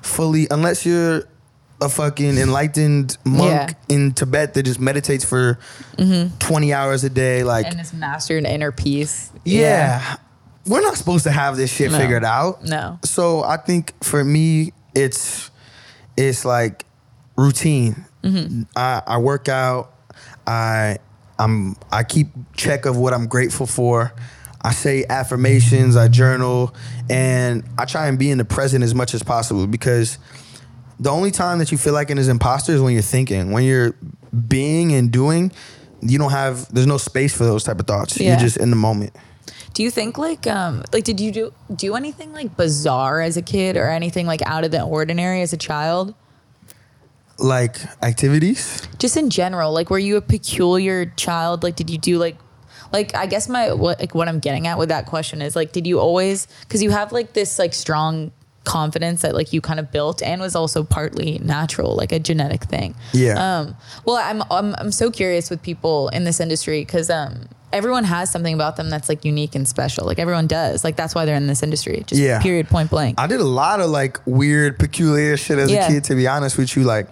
fully unless you're a fucking enlightened monk Yeah. in Tibet that just meditates for 20 hours a day. Like, and it's mastered in inner peace. yeah. We're not supposed to have this shit No. figured out. No. So I think for me, it's it's like routine. Mm-hmm. I, I work out. I I'm I keep check of what I'm grateful for. I say affirmations. I journal, and I try and be in the present as much as possible because the only time that you feel like an imposter is when you're thinking. When you're being and doing, you don't have. There's no space for those type of thoughts. Yeah. You're just in the moment. Do you think like um like did you do do anything like bizarre as a kid or anything like out of the ordinary as a child? Like activities. Just in general, like were you a peculiar child? Like did you do like like I guess my what like what I'm getting at with that question is like did you always cuz you have like this like strong confidence that like you kind of built and was also partly natural like a genetic thing. Yeah. Um well I'm I'm I'm so curious with people in this industry cuz um everyone has something about them that's like unique and special. Like everyone does. Like that's why they're in this industry. Just Yeah. period point blank. I did a lot of like weird, peculiar shit as Yeah. a kid. To be honest with you, like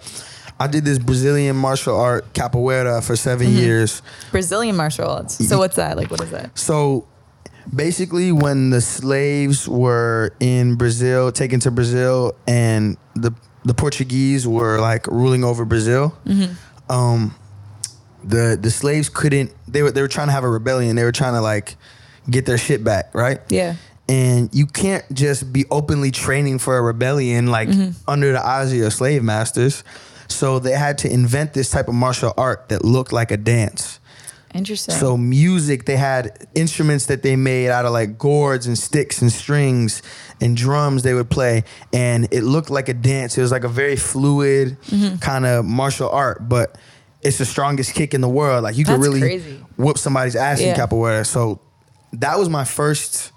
I did this Brazilian martial art capoeira for 7 Mm-hmm. years. Brazilian martial arts. So what's that? Like what is that? So basically, when the slaves were in Brazil, taken to Brazil, and the the Portuguese were like ruling over Brazil, Mm-hmm. um, the the slaves couldn't. They were they were trying to have a rebellion. They were trying to like get their shit back, right? Yeah. and you can't just be openly training for a rebellion like under the eyes of your slave masters. So they had to invent this type of martial art that looked like a dance. Interesting. So music, they had instruments that they made out of like gourds and sticks and strings and drums they would play, and it looked like a dance. It was like a very fluid Mm-hmm. kind of martial art, but it's the strongest kick in the world. Like you could That's really crazy. whoop somebody's ass in capoeira. So that was my first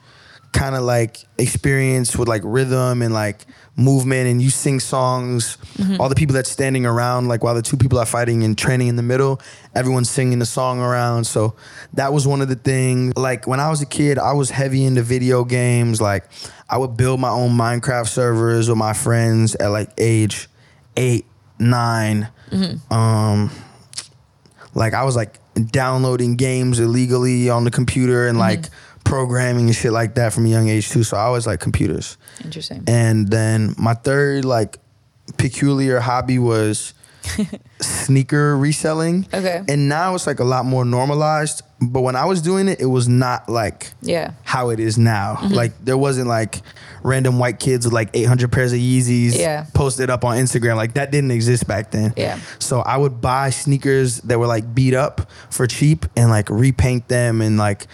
kind of like experience with like rhythm and like movement and you sing songs Mm-hmm. all the people that's standing around like while the two people are fighting and training in the middle everyone's singing the song around. So that was one of the things like when i was a kid i was heavy into video games. Like i would build my own minecraft servers with my friends at like age eight 9 Mm-hmm. um like I was like downloading games illegally on the computer and like programming and shit like that from a young age too. So I was like computers. Interesting. And then my third like peculiar hobby was *laughs* sneaker reselling. Okay. And now it's like a lot more normalized. But when I was doing it, it was not like Yeah. how it is now. Mm-hmm. Like there wasn't like random white kids with like 800 pairs of Yeezys Yeah. posted up on Instagram. Like that didn't exist back then. Yeah. So I would buy sneakers that were like beat up for cheap and like repaint them and like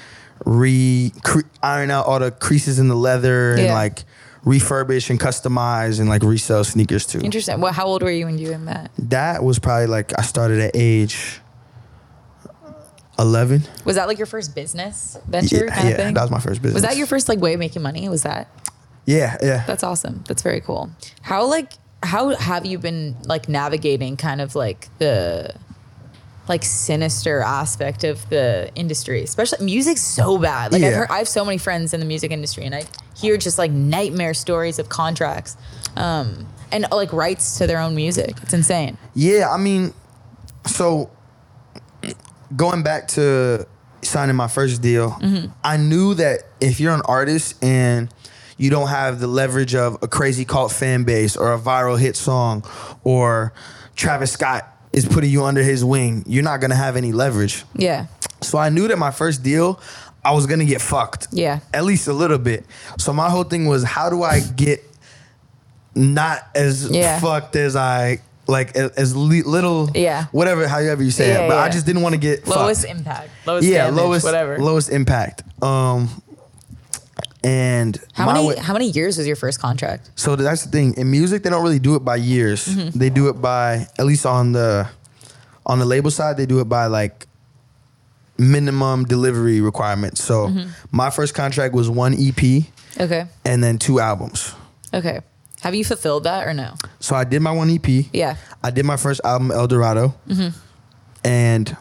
re cre- iron out all the creases in the leather and like refurbish and customize and like resell sneakers too. Interesting. Well, how old were you when you in that? That was probably like I started at age 11. Was that like your first business venture Yeah, kind yeah, of thing? that was my first business. Was that your first like way of making money? Was that? Yeah, yeah. That's awesome. That's very cool. How like how have you been like navigating kind of like the like sinister aspect of the industry, especially music's so bad. Like I've heard, I have so many friends in the music industry, and I hear just like nightmare stories of contracts, um, and like rights to their own music. It's insane. Yeah, I mean, so going back to signing my first deal, Mm-hmm. I knew that if you're an artist and you don't have the leverage of a crazy cult fan base or a viral hit song or Travis Scott is putting you under his wing, you're not gonna have any leverage. Yeah, So I knew that my first deal, I was gonna get fucked. Yeah. At least a little bit. So my whole thing was how do I get not as Yeah. fucked as I like as, as little Yeah. whatever however you say Yeah, it. But I just didn't want to get lowest fucked. impact, lowest yeah, damage, lowest whatever. lowest impact. Um and how many way- how many years was your first contract? so that's the thing. In music, they don't really do it by years. Mm-hmm. They do it by at least on the on the label side, they do it by like minimum delivery requirements. So Mm-hmm. my first contract was one EP Okay, and then two albums. okay. Have you fulfilled that or no? So I did my one EP. Yeah. I did my first album, El Dorado, and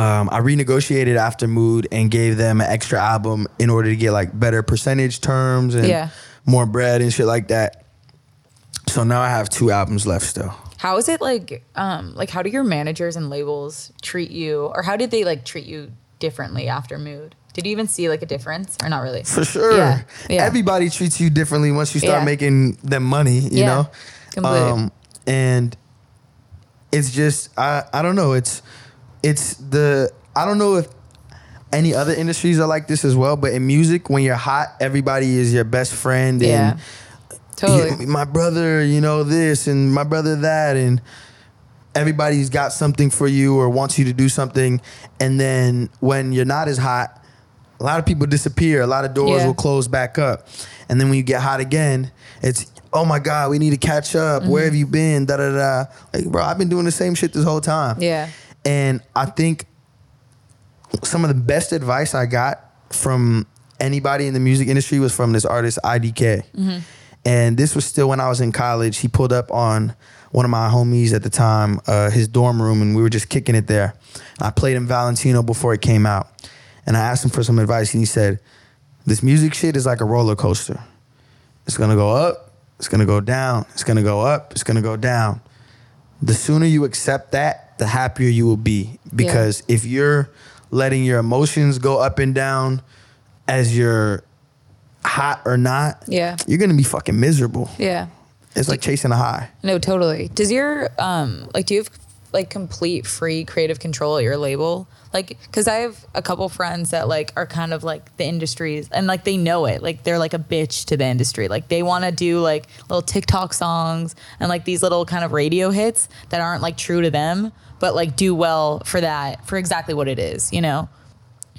um, I renegotiated after Mood and gave them an extra album in order to get like better percentage terms and Yeah. more bread and shit like that. So now I have two albums left still. How is it like um like how do your managers and labels treat you or how did they like treat you differently after mood? Did you even see like a difference or not really? For sure. Yeah, yeah. Everybody treats you differently once you start Yeah. making them money, you Yeah, know? Um, completely. and it's just I I don't know, it's it's the I don't know if any other industries are like this as well, but in music when you're hot, everybody is your best friend Yeah. and Totally. my brother, you know, this and my brother that and everybody's got something for you or wants you to do something and then when you're not as hot, a lot of people disappear, a lot of doors Yeah. will close back up. And then when you get hot again, it's oh my god, we need to catch up. Mm-hmm. Where have you been? Da da da. Like, bro, I've been doing the same shit this whole time. Yeah. And I think some of the best advice I got from anybody in the music industry was from this artist IDK. And this was still when I was in college. He pulled up on one of my homies at the time, uh, his dorm room, and we were just kicking it there. I played him Valentino before it came out. And I asked him for some advice, and he said, This music shit is like a roller coaster. It's gonna go up, it's gonna go down, it's gonna go up, it's gonna go down the sooner you accept that, the happier you will be. Because if you're letting your emotions go up and down as you're hot or not, Yeah. you're gonna be fucking miserable. Yeah. It's like chasing a high. No, totally. Does your um like do you have like complete free creative control at your label? Like cuz I have a couple friends that like are kind of like the industries and like they know it. Like they're like a bitch to the industry. Like they want to do like little TikTok songs and like these little kind of radio hits that aren't like true to them, but like do well for that for exactly what it is, you know?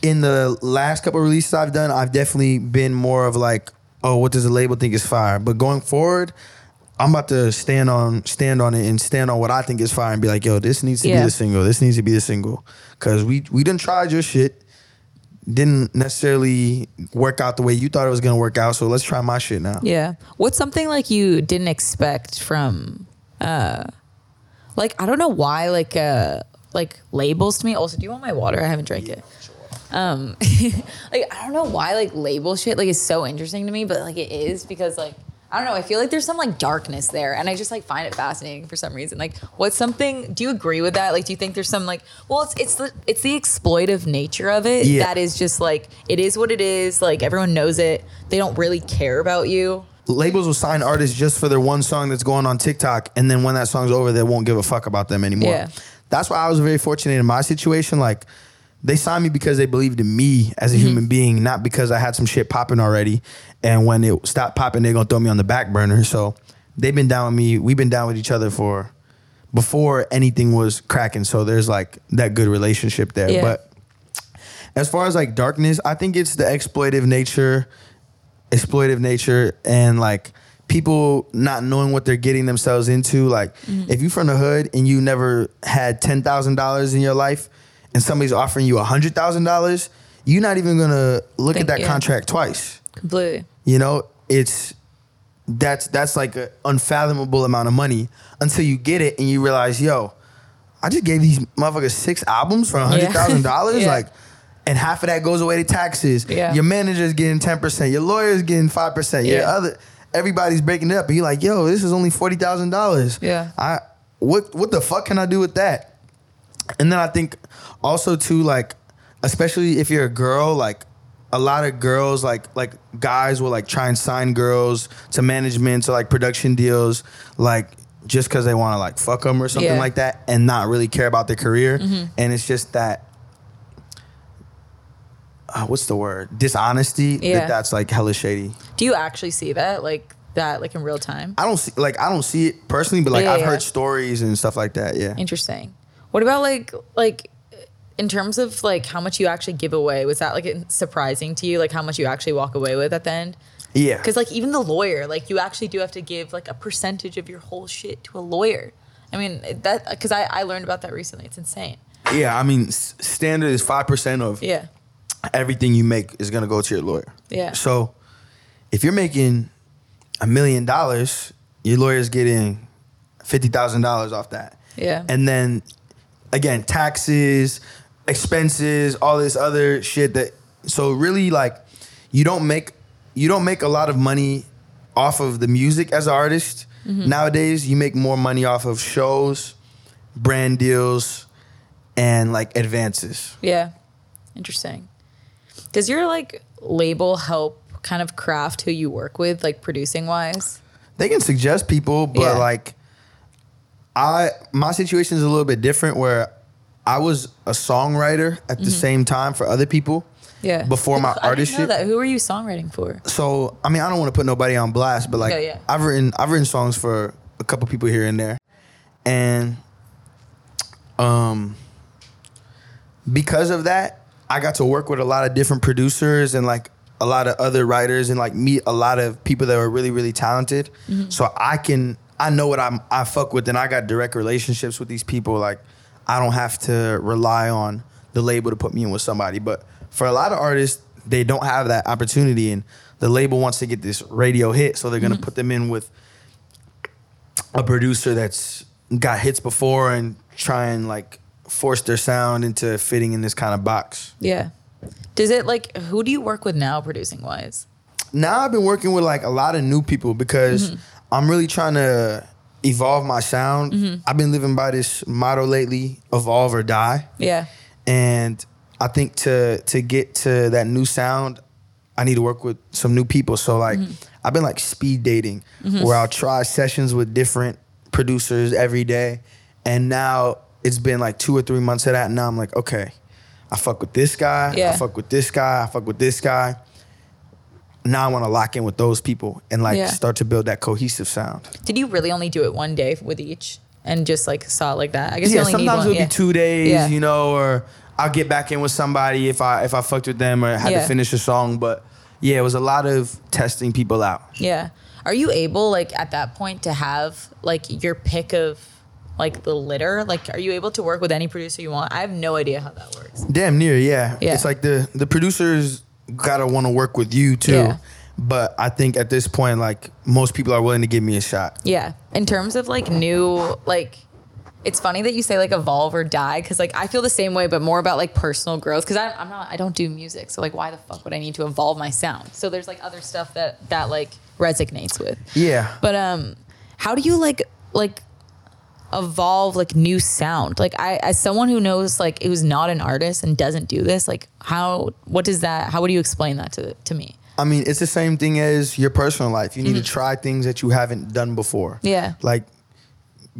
In the last couple releases I've done, I've definitely been more of like, oh, what does the label think is fire? But going forward, I'm about to stand on stand on it and stand on what I think is fire and be like, yo, this needs to Yeah. be the single. This needs to be the single. Cause we we didn't try your shit. Didn't necessarily work out the way you thought it was gonna work out. So let's try my shit now. Yeah. What's something like you didn't expect from uh like I don't know why like uh like labels to me. Also, do you want my water? I haven't drank it. Um *laughs* like I don't know why like label shit like is so interesting to me, but like it is because like I don't know, I feel like there's some like darkness there and I just like find it fascinating for some reason. Like what's something do you agree with that? Like do you think there's some like well it's it's the it's the exploitive nature of it Yeah. that is just like it is what it is, like everyone knows it. They don't really care about you. Labels will sign artists just for their one song that's going on TikTok, and then when that song's over, they won't give a fuck about them anymore. Yeah. That's why I was very fortunate in my situation. Like, they signed me because they believed in me as a Mm-hmm. human being, not because I had some shit popping already. And when it stopped popping, they're gonna throw me on the back burner. So they've been down with me. We've been down with each other for before anything was cracking. So there's like that good relationship there. Yeah. But as far as like darkness, I think it's the exploitive nature, exploitive nature, and like people not knowing what they're getting themselves into. Like mm-hmm. if you're from the hood and you never had ten thousand dollars in your life, and somebody's offering you hundred thousand dollars, you're not even gonna look at that contract twice. Completely. You know, it's that's that's like an unfathomable amount of money until you get it and you realize, yo, I just gave these motherfuckers six albums for hundred thousand dollars, *laughs* Yeah. like, and half of that goes away to taxes. Yeah. Your manager's getting ten percent, your lawyer's getting five percent, your Yeah. other everybody's breaking it up, and you're like, yo, this is only forty thousand dollars. Yeah. I what what the fuck can I do with that? And then I think also too, like, especially if you're a girl, like a lot of girls, like like guys will like try and sign girls to management to like production deals, like just because they want to like fuck them or something Yeah. Mm-hmm. like that, and not really care about their career. And it's just that. Uh, what's the word? Dishonesty. Yeah. That that's like hella shady. Do you actually see that like that like in real time? I don't see like I don't see it personally, but like Yeah, I've heard stories and stuff like that. Yeah. Interesting. What about like like in terms of like how much you actually give away? Was that like surprising to you? Like how much you actually walk away with at the end? Yeah. Because like even the lawyer, like you actually do have to give like a percentage of your whole shit to a lawyer. I mean that because I I learned about that recently. It's insane. Yeah, I mean, s- standard is five percent of Yeah. everything you make is gonna go to your lawyer. Yeah. So, if you're making a million dollars, your lawyer's getting fifty thousand dollars off that. Yeah. And then, again, taxes, expenses, all this other shit. That so really like, you don't make you don't make a lot of money off of the music as an artist. Mm-hmm. Nowadays, you make more money off of shows, brand deals, and like advances. Yeah. Interesting. Does your like label help kind of craft who you work with, like producing wise? They can suggest people, but Yeah. like I my situation is a little bit different where I was a songwriter at the same time for other people. Mm-hmm. Yeah. Before my I didn't know that. Who are you songwriting for? So I mean I don't want to put nobody on blast, but like Yeah, yeah. I've written I've written songs for a couple people here and there. And um because of that, I got to work with a lot of different producers and like a lot of other writers and like meet a lot of people that were really really talented. Mm-hmm. So I can I know what I'm I fuck with and I got direct relationships with these people like I don't have to rely on the label to put me in with somebody. But for a lot of artists, they don't have that opportunity and the label wants to get this radio hit, so they're gonna Mm-hmm. put them in with a producer that's got hits before and try and like force their sound into fitting in this kind of box. Yeah. Does it like who do you work with now producing wise? Now I've been working with like a lot of new people because I'm really trying to evolve my sound. Mm-hmm. I've been living by this motto lately, evolve or die. Yeah. And I think to to get to that new sound, I need to work with some new people. So like mm-hmm. I've been like speed dating mm-hmm. where I'll try sessions with different producers every day. And now it's been like two or three months of that. And now I'm like, okay, I fuck with this guy, Yeah. I fuck with this guy, I fuck with this guy. Now I want to lock in with those people and like Yeah. start to build that cohesive sound. Did you really only do it one day with each and just like saw it like that? I guess you yeah, only need sometimes it'll yeah. be two days, Yeah. you know, or I'll get back in with somebody if I if I fucked with them or had Yeah. to finish a song. But yeah, it was a lot of testing people out. Yeah. Are you able like at that point to have like your pick of like the litter? Like are you able to work with any producer you want? I have no idea how that works. Damn near, yeah. Yeah. It's like the the producers gotta want to work with you too. Yeah. But I think at this point, like most people are willing to give me a shot. Yeah. In terms of like new like it's funny that you say like evolve or die because like I feel the same way, but more about like personal growth because I'm not I don't do music, so like why the fuck would I need to evolve my sound? So there's like other stuff that that like resonates with. Yeah. But um, how do you like like evolve like new sound? Like I, as someone who knows like who's not an artist and doesn't do this, like how what does that? How would you explain that to to me? I mean, it's the same thing as your personal life. You need to try things that you haven't done before. Mm-hmm. Yeah. Like,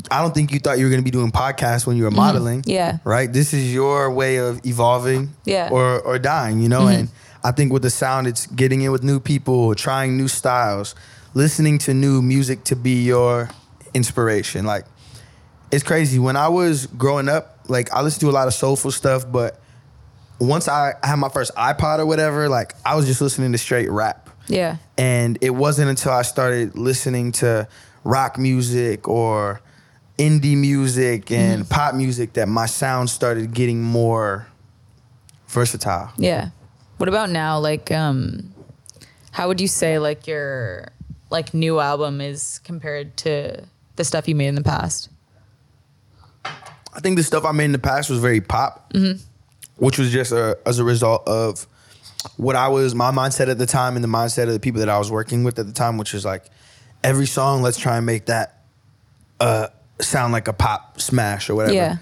I don't think you thought you were going to be doing podcasts when you were modeling. Mm-hmm. Yeah. Right. This is your way of evolving. Yeah. Mm-hmm. Or or dying. You know. And I think with the sound, it's getting in with new people, trying new styles, listening to new music to be your inspiration. Like, it's crazy. When I was growing up, like I listened to a lot of soulful stuff, but once I had my first iPod or whatever, like I was just listening to straight rap. Yeah. And it wasn't until I started listening to rock music or indie music and pop music that my sound started getting more versatile. Yeah. What about now? Like, um, how would you say like your like new album is compared to the stuff you made in the past? I think the stuff I made in the past was very pop, which was just a, as a result of what I was, my mindset at the time, and the mindset of the people that I was working with at the time, which was like every song, let's try and make that uh, sound like a pop smash or whatever. Yeah.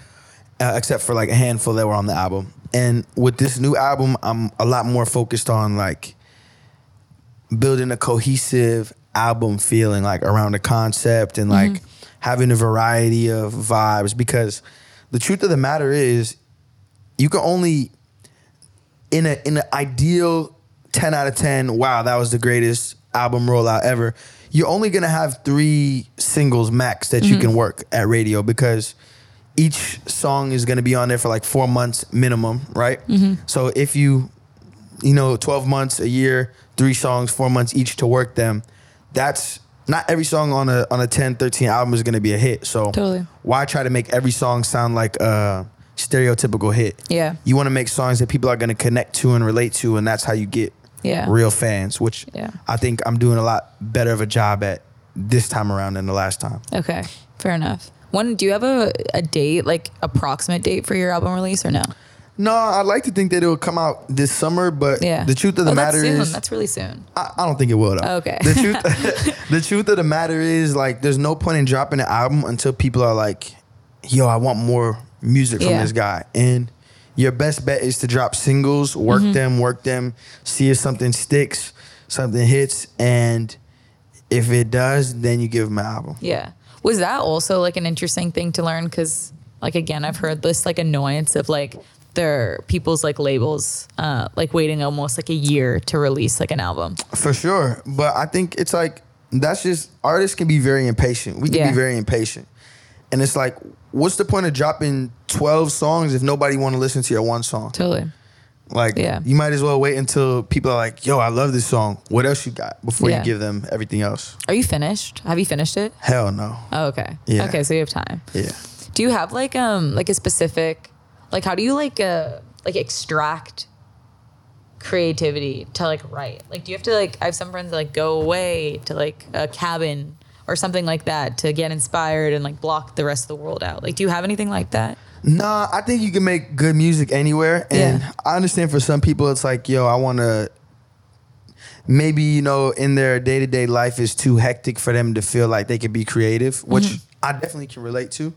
Uh, except for like a handful that were on the album. And with this new album, I'm a lot more focused on like building a cohesive album feeling like around the concept and like having a variety of vibes because the truth of the matter is you can only in a in an ideal 10 out of 10 wow that was the greatest album rollout ever you're only going to have 3 singles max that you mm-hmm. can work at radio because each song is going to be on there for like 4 months minimum right? Mm-hmm. So if you you know 12 months a year 3 songs 4 months each to work them that's not every song on a on a 10 13 album is going to be a hit so Totally. why try to make every song sound like a stereotypical hit Yeah. you want to make songs that people are going to connect to and relate to and that's how you get Yeah. real fans which Yeah. i think i'm doing a lot better of a job at this time around than the last time Okay. Fair enough. When do you have a, a date, like approximate date for your album release or no? No, I'd like to think that it will come out this summer, but Yeah. the truth of the Oh, that's matter soon. is, that's really soon. I, I don't think it will though. Okay. The truth, *laughs* *laughs* the truth of the matter is, like, there's no point in dropping an album until people are like, "Yo, I want more music from Yeah. this guy." And your best bet is to drop singles, work Mm-hmm. them, work them, see if something sticks, something hits, and if it does, then you give them an album. Yeah. Was that also like an interesting thing to learn? Because, like, again, I've heard this like annoyance of like their people's like labels, uh, like waiting almost like a year to release like an album. For sure. But I think it's like that's just artists can be very impatient. We can Yeah. be very impatient. And it's like, what's the point of dropping 12 songs if nobody want to listen to your one song? Totally. Like Yeah. you might as well wait until people are like, yo, I love this song. What else you got? Before Yeah. you give them everything else. Are you finished? Have you finished it? Hell no. Oh, okay. Yeah. Okay, so you have time. Yeah. Do you have like um like a specific like how do you like uh like extract creativity to like write? Like do you have to like I have some friends that like go away to like a cabin or something like that to get inspired and like block the rest of the world out. Like do you have anything like that? Nah, I think you can make good music anywhere. And Yeah. I understand for some people it's like, yo, I wanna maybe, you know, in their day to day life is too hectic for them to feel like they could be creative, which Mm-hmm. I definitely can relate to.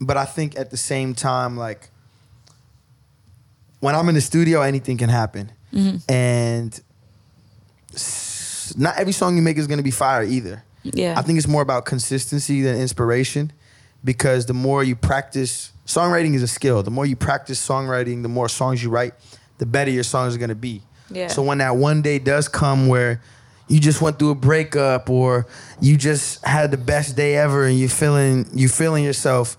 But I think at the same time, like when I'm in the studio, anything can happen. Mm-hmm. And s- not every song you make is gonna be fire either. Yeah. I think it's more about consistency than inspiration because the more you practice, songwriting is a skill. The more you practice songwriting, the more songs you write, the better your songs are going to be. Yeah. So when that one day does come where you just went through a breakup or you just had the best day ever and you're feeling you feeling yourself,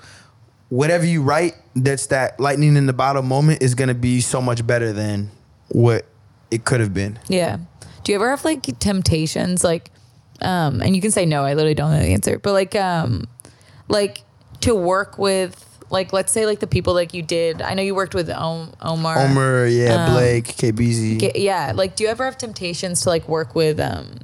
whatever you write that's that lightning in the bottle moment is going to be so much better than what it could have been. Yeah. Do you ever have like temptations like um and you can say no, I literally don't know the answer. But like um like to work with like let's say like the people like you did. I know you worked with Om- Omar. Omer, yeah, Um, Blake, KBeaZy. Yeah, like do you ever have temptations to like work with um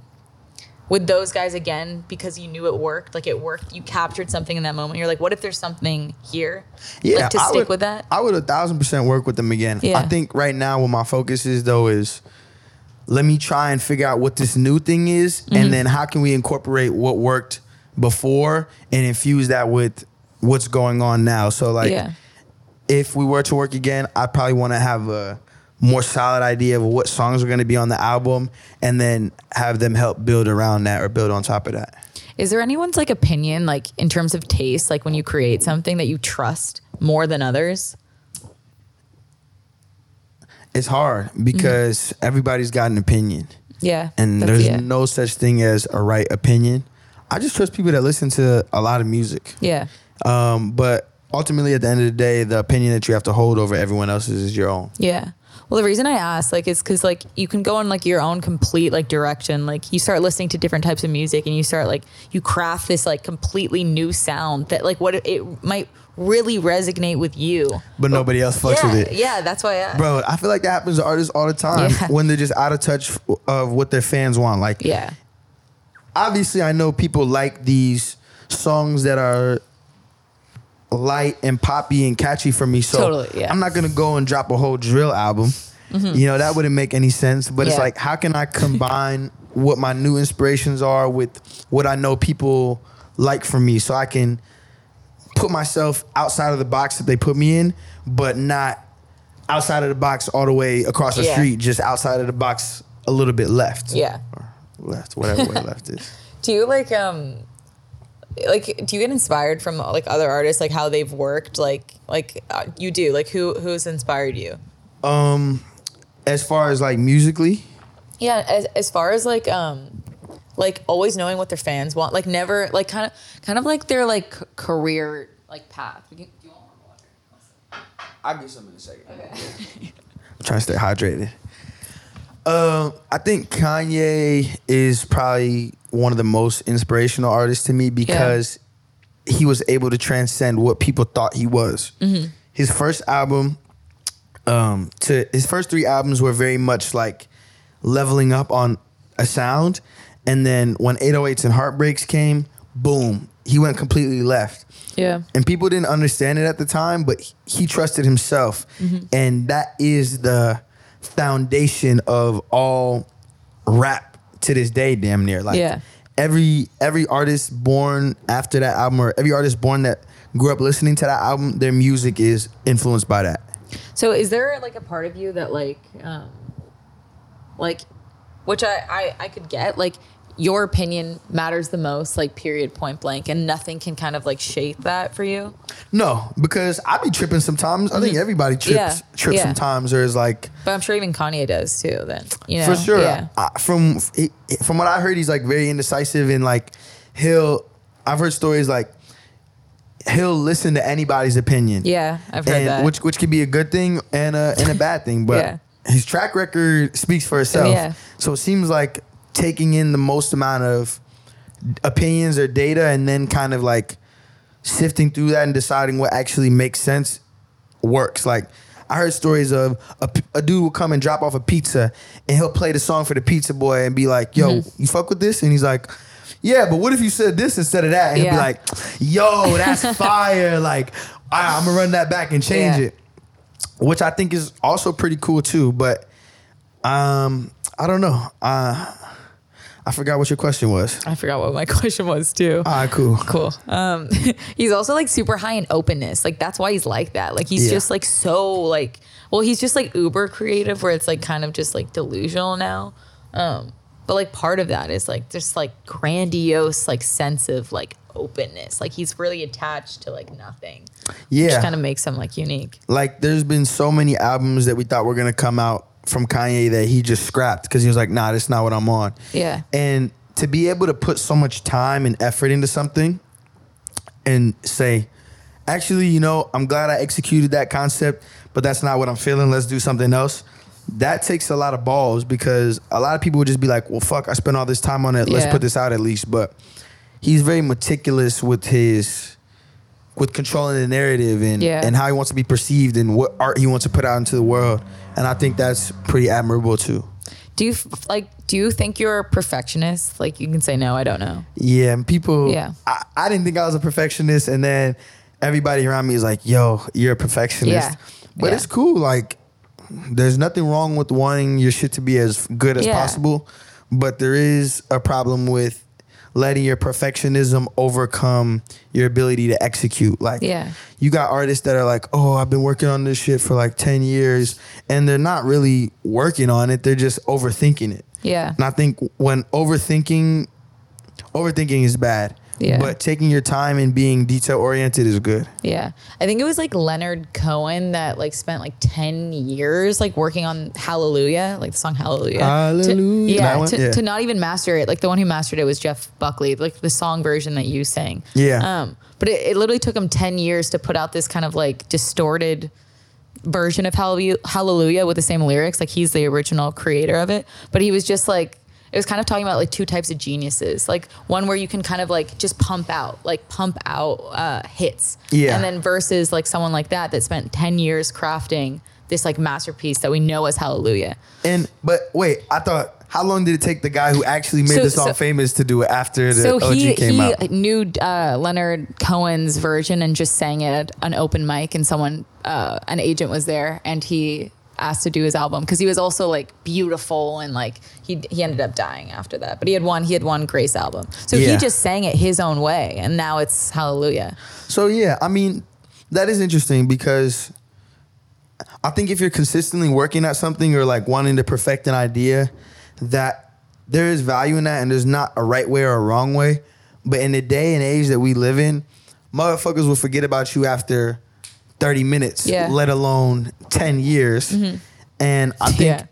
with those guys again because you knew it worked? Like it worked. You captured something in that moment. You're like, what if there's something here? like to I stick would, with that. I would a thousand percent work with them again. Yeah. I think right now what my focus is though is let me try and figure out what this new thing is Mm-hmm. and then how can we incorporate what worked before and infuse that with what's going on now. So like yeah. if we were to work again, I probably want to have a more solid idea of what songs are going to be on the album and then have them help build around that or build on top of that. Is there anyone's like opinion, like in terms of taste, like when you create something that you trust more than others? It's hard because everybody's got an opinion. Yeah. and there's yeah. no such thing as a right opinion. I just trust people that listen to a lot of music. Yeah. Um, but ultimately, at the end of the day, the opinion that you have to hold over everyone else's is your own. Yeah. Well, the reason I ask, like, is because like you can go in like your own complete like direction. Like you start listening to different types of music, and you start like you craft this like completely new sound that like what it, it might really resonate with you. But nobody else fucks yeah, with it. yeah, that's why. I, Bro, I feel like that happens to artists all the time Yeah. when they're just out of touch of what their fans want. Like, yeah, obviously, I know people like these songs that are light and poppy and catchy for me. So Totally, yeah. I'm not gonna go and drop a whole drill album. You know that wouldn't make any sense. But it's Mm-hmm. Like, how can I combine *laughs* what my new inspirations are with what I know people like from me, so I can put myself outside of the box that they put me in, but not outside of the box all the way across the Yeah. street, just outside of the box a little bit left. yeah. Or left, whatever way *laughs* left is. Do you like um like do you get inspired from like other artists like how they've worked like like uh, you do like who who's inspired you? Um, as far as like musically, Yeah, as as far as like um like always knowing what their fans want, like never like kind of kind of like their like c- career like path. Do you want more water? I'll get some in a second. Okay. I'm trying to stay hydrated. Uh, I think Kanye is probably one of the most inspirational artists to me because he was able to transcend what people thought he was. His first album, um, to his first three albums were very much like leveling up on a sound, and then when 808s and Heartbreaks came, boom, he went completely left. Yeah. And people didn't understand it at the time, but he- he trusted himself. Mm-hmm. And that is the foundation of all rap to this day, damn near. Like Yeah. every every artist born after that album or every artist born that grew up listening to that album, their music is influenced by that. So is there like a part of you that like um like which I I, I could get like your opinion matters the most like period point blank and nothing can kind of like shape that for you No, because I be tripping sometimes. I think everybody trips Mm-hmm. Yeah, trips yeah. sometimes, or is like but i'm sure even kanye does too then you know for sure. yeah I, from from what I heard, he's like very indecisive and like he'll. I've heard stories like he'll listen to anybody's opinion. yeah i've heard and that which which can be a good thing and a and a bad thing, but *laughs* his track record speaks for itself. Yeah. So it seems like taking in the most amount of opinions or data and then kind of like sifting through that and deciding what actually makes sense works. Like I heard stories of a, a dude will come and drop off a pizza and he'll play the song for the pizza boy and be like, "Yo, Mm-hmm. you fuck with this?" And he's like. Yeah, but what if you said this instead of that? And he'll be like, "Yo, that's *laughs* fire!" Like, I, I'm gonna run that back and change Yeah. it, which I think is also pretty cool too. But um, I don't know. Uh, I forgot what your question was. i forgot what my *laughs* question was too. All right, cool. cool. Um *laughs* he's also like super high in openness. Like that's why he's like that. Like he's Yeah. just like so like well he's just like uber creative where it's like kind of just like delusional now. Um but like part of that is like just like grandiose like sense of like openness. Like he's really attached to like nothing. Yeah, which kind of makes him like unique. Like there's been so many albums that we thought were gonna come out from Kanye that he just scrapped because he was like, nah, that's not what I'm on. Yeah. And to be able to put so much time and effort into something and say, actually, you know, I'm glad I executed that concept, but that's not what I'm feeling. Let's do something else. That takes a lot of balls because a lot of people would just be like, well, fuck, I spent all this time on it. Let's Yeah. put this out at least. But he's very meticulous with his with controlling the narrative and Yeah. and how he wants to be perceived and what art he wants to put out into the world. And I think that's pretty admirable too. do you like do you think you're a perfectionist like you can say no i don't know Yeah, and people. Yeah. I, I didn't think I was a perfectionist, and then everybody around me is like, "Yo, you're a perfectionist." Yeah. But Yeah. it's cool. Like, there's nothing wrong with wanting your shit to be as good as Yeah. possible, but there is a problem with letting your perfectionism overcome your ability to execute. Like, Yeah. you got artists that are like, "Oh, I've been working on this shit for like ten years," and they're not really working on it; they're just overthinking it. yeah And I think when overthinking, overthinking is bad. Yeah. But taking your time and being detail oriented is good. Yeah. I think it was like Leonard Cohen that like spent like 10 years like working on Hallelujah, like the song Hallelujah. To- Hallelujah. yeah, to, Yeah. to not even master it. Like the one who mastered it was Jeff Buckley, like the song version that you sang. Yeah. Um, but it, it literally took him 10 years to put out this kind of like distorted version of Hallelujah with the same lyrics. Like he's the original creator of it. But he was just like, it was kind of talking about like two types of geniuses. Like one where you can kind of like just pump out, like pump out uh, hits. Yeah. And then versus like someone like that that spent 10 years crafting this like masterpiece that we know as Hallelujah. And but wait, I thought how long did it take the guy who actually made So- the song so- famous to do it after the so OG he came he out? knew uh, Leonard Cohen's version and just sang it at an open mic, and someone, uh, an agent, was there, and he asked to do his album because he was also like beautiful and like he he ended up dying after that, but he had one he had one Grace album, so Yeah. he just sang it his own way, and now it's Hallelujah. So yeah, I mean, that is interesting because I think if you're consistently working at something or like wanting to perfect an idea, that there is value in that and there's not a right way or a wrong way. But in the day and age that we live in, motherfuckers will forget about you after 30 minutes, Yeah. let alone 10 years. Mm-hmm. And I think Yeah.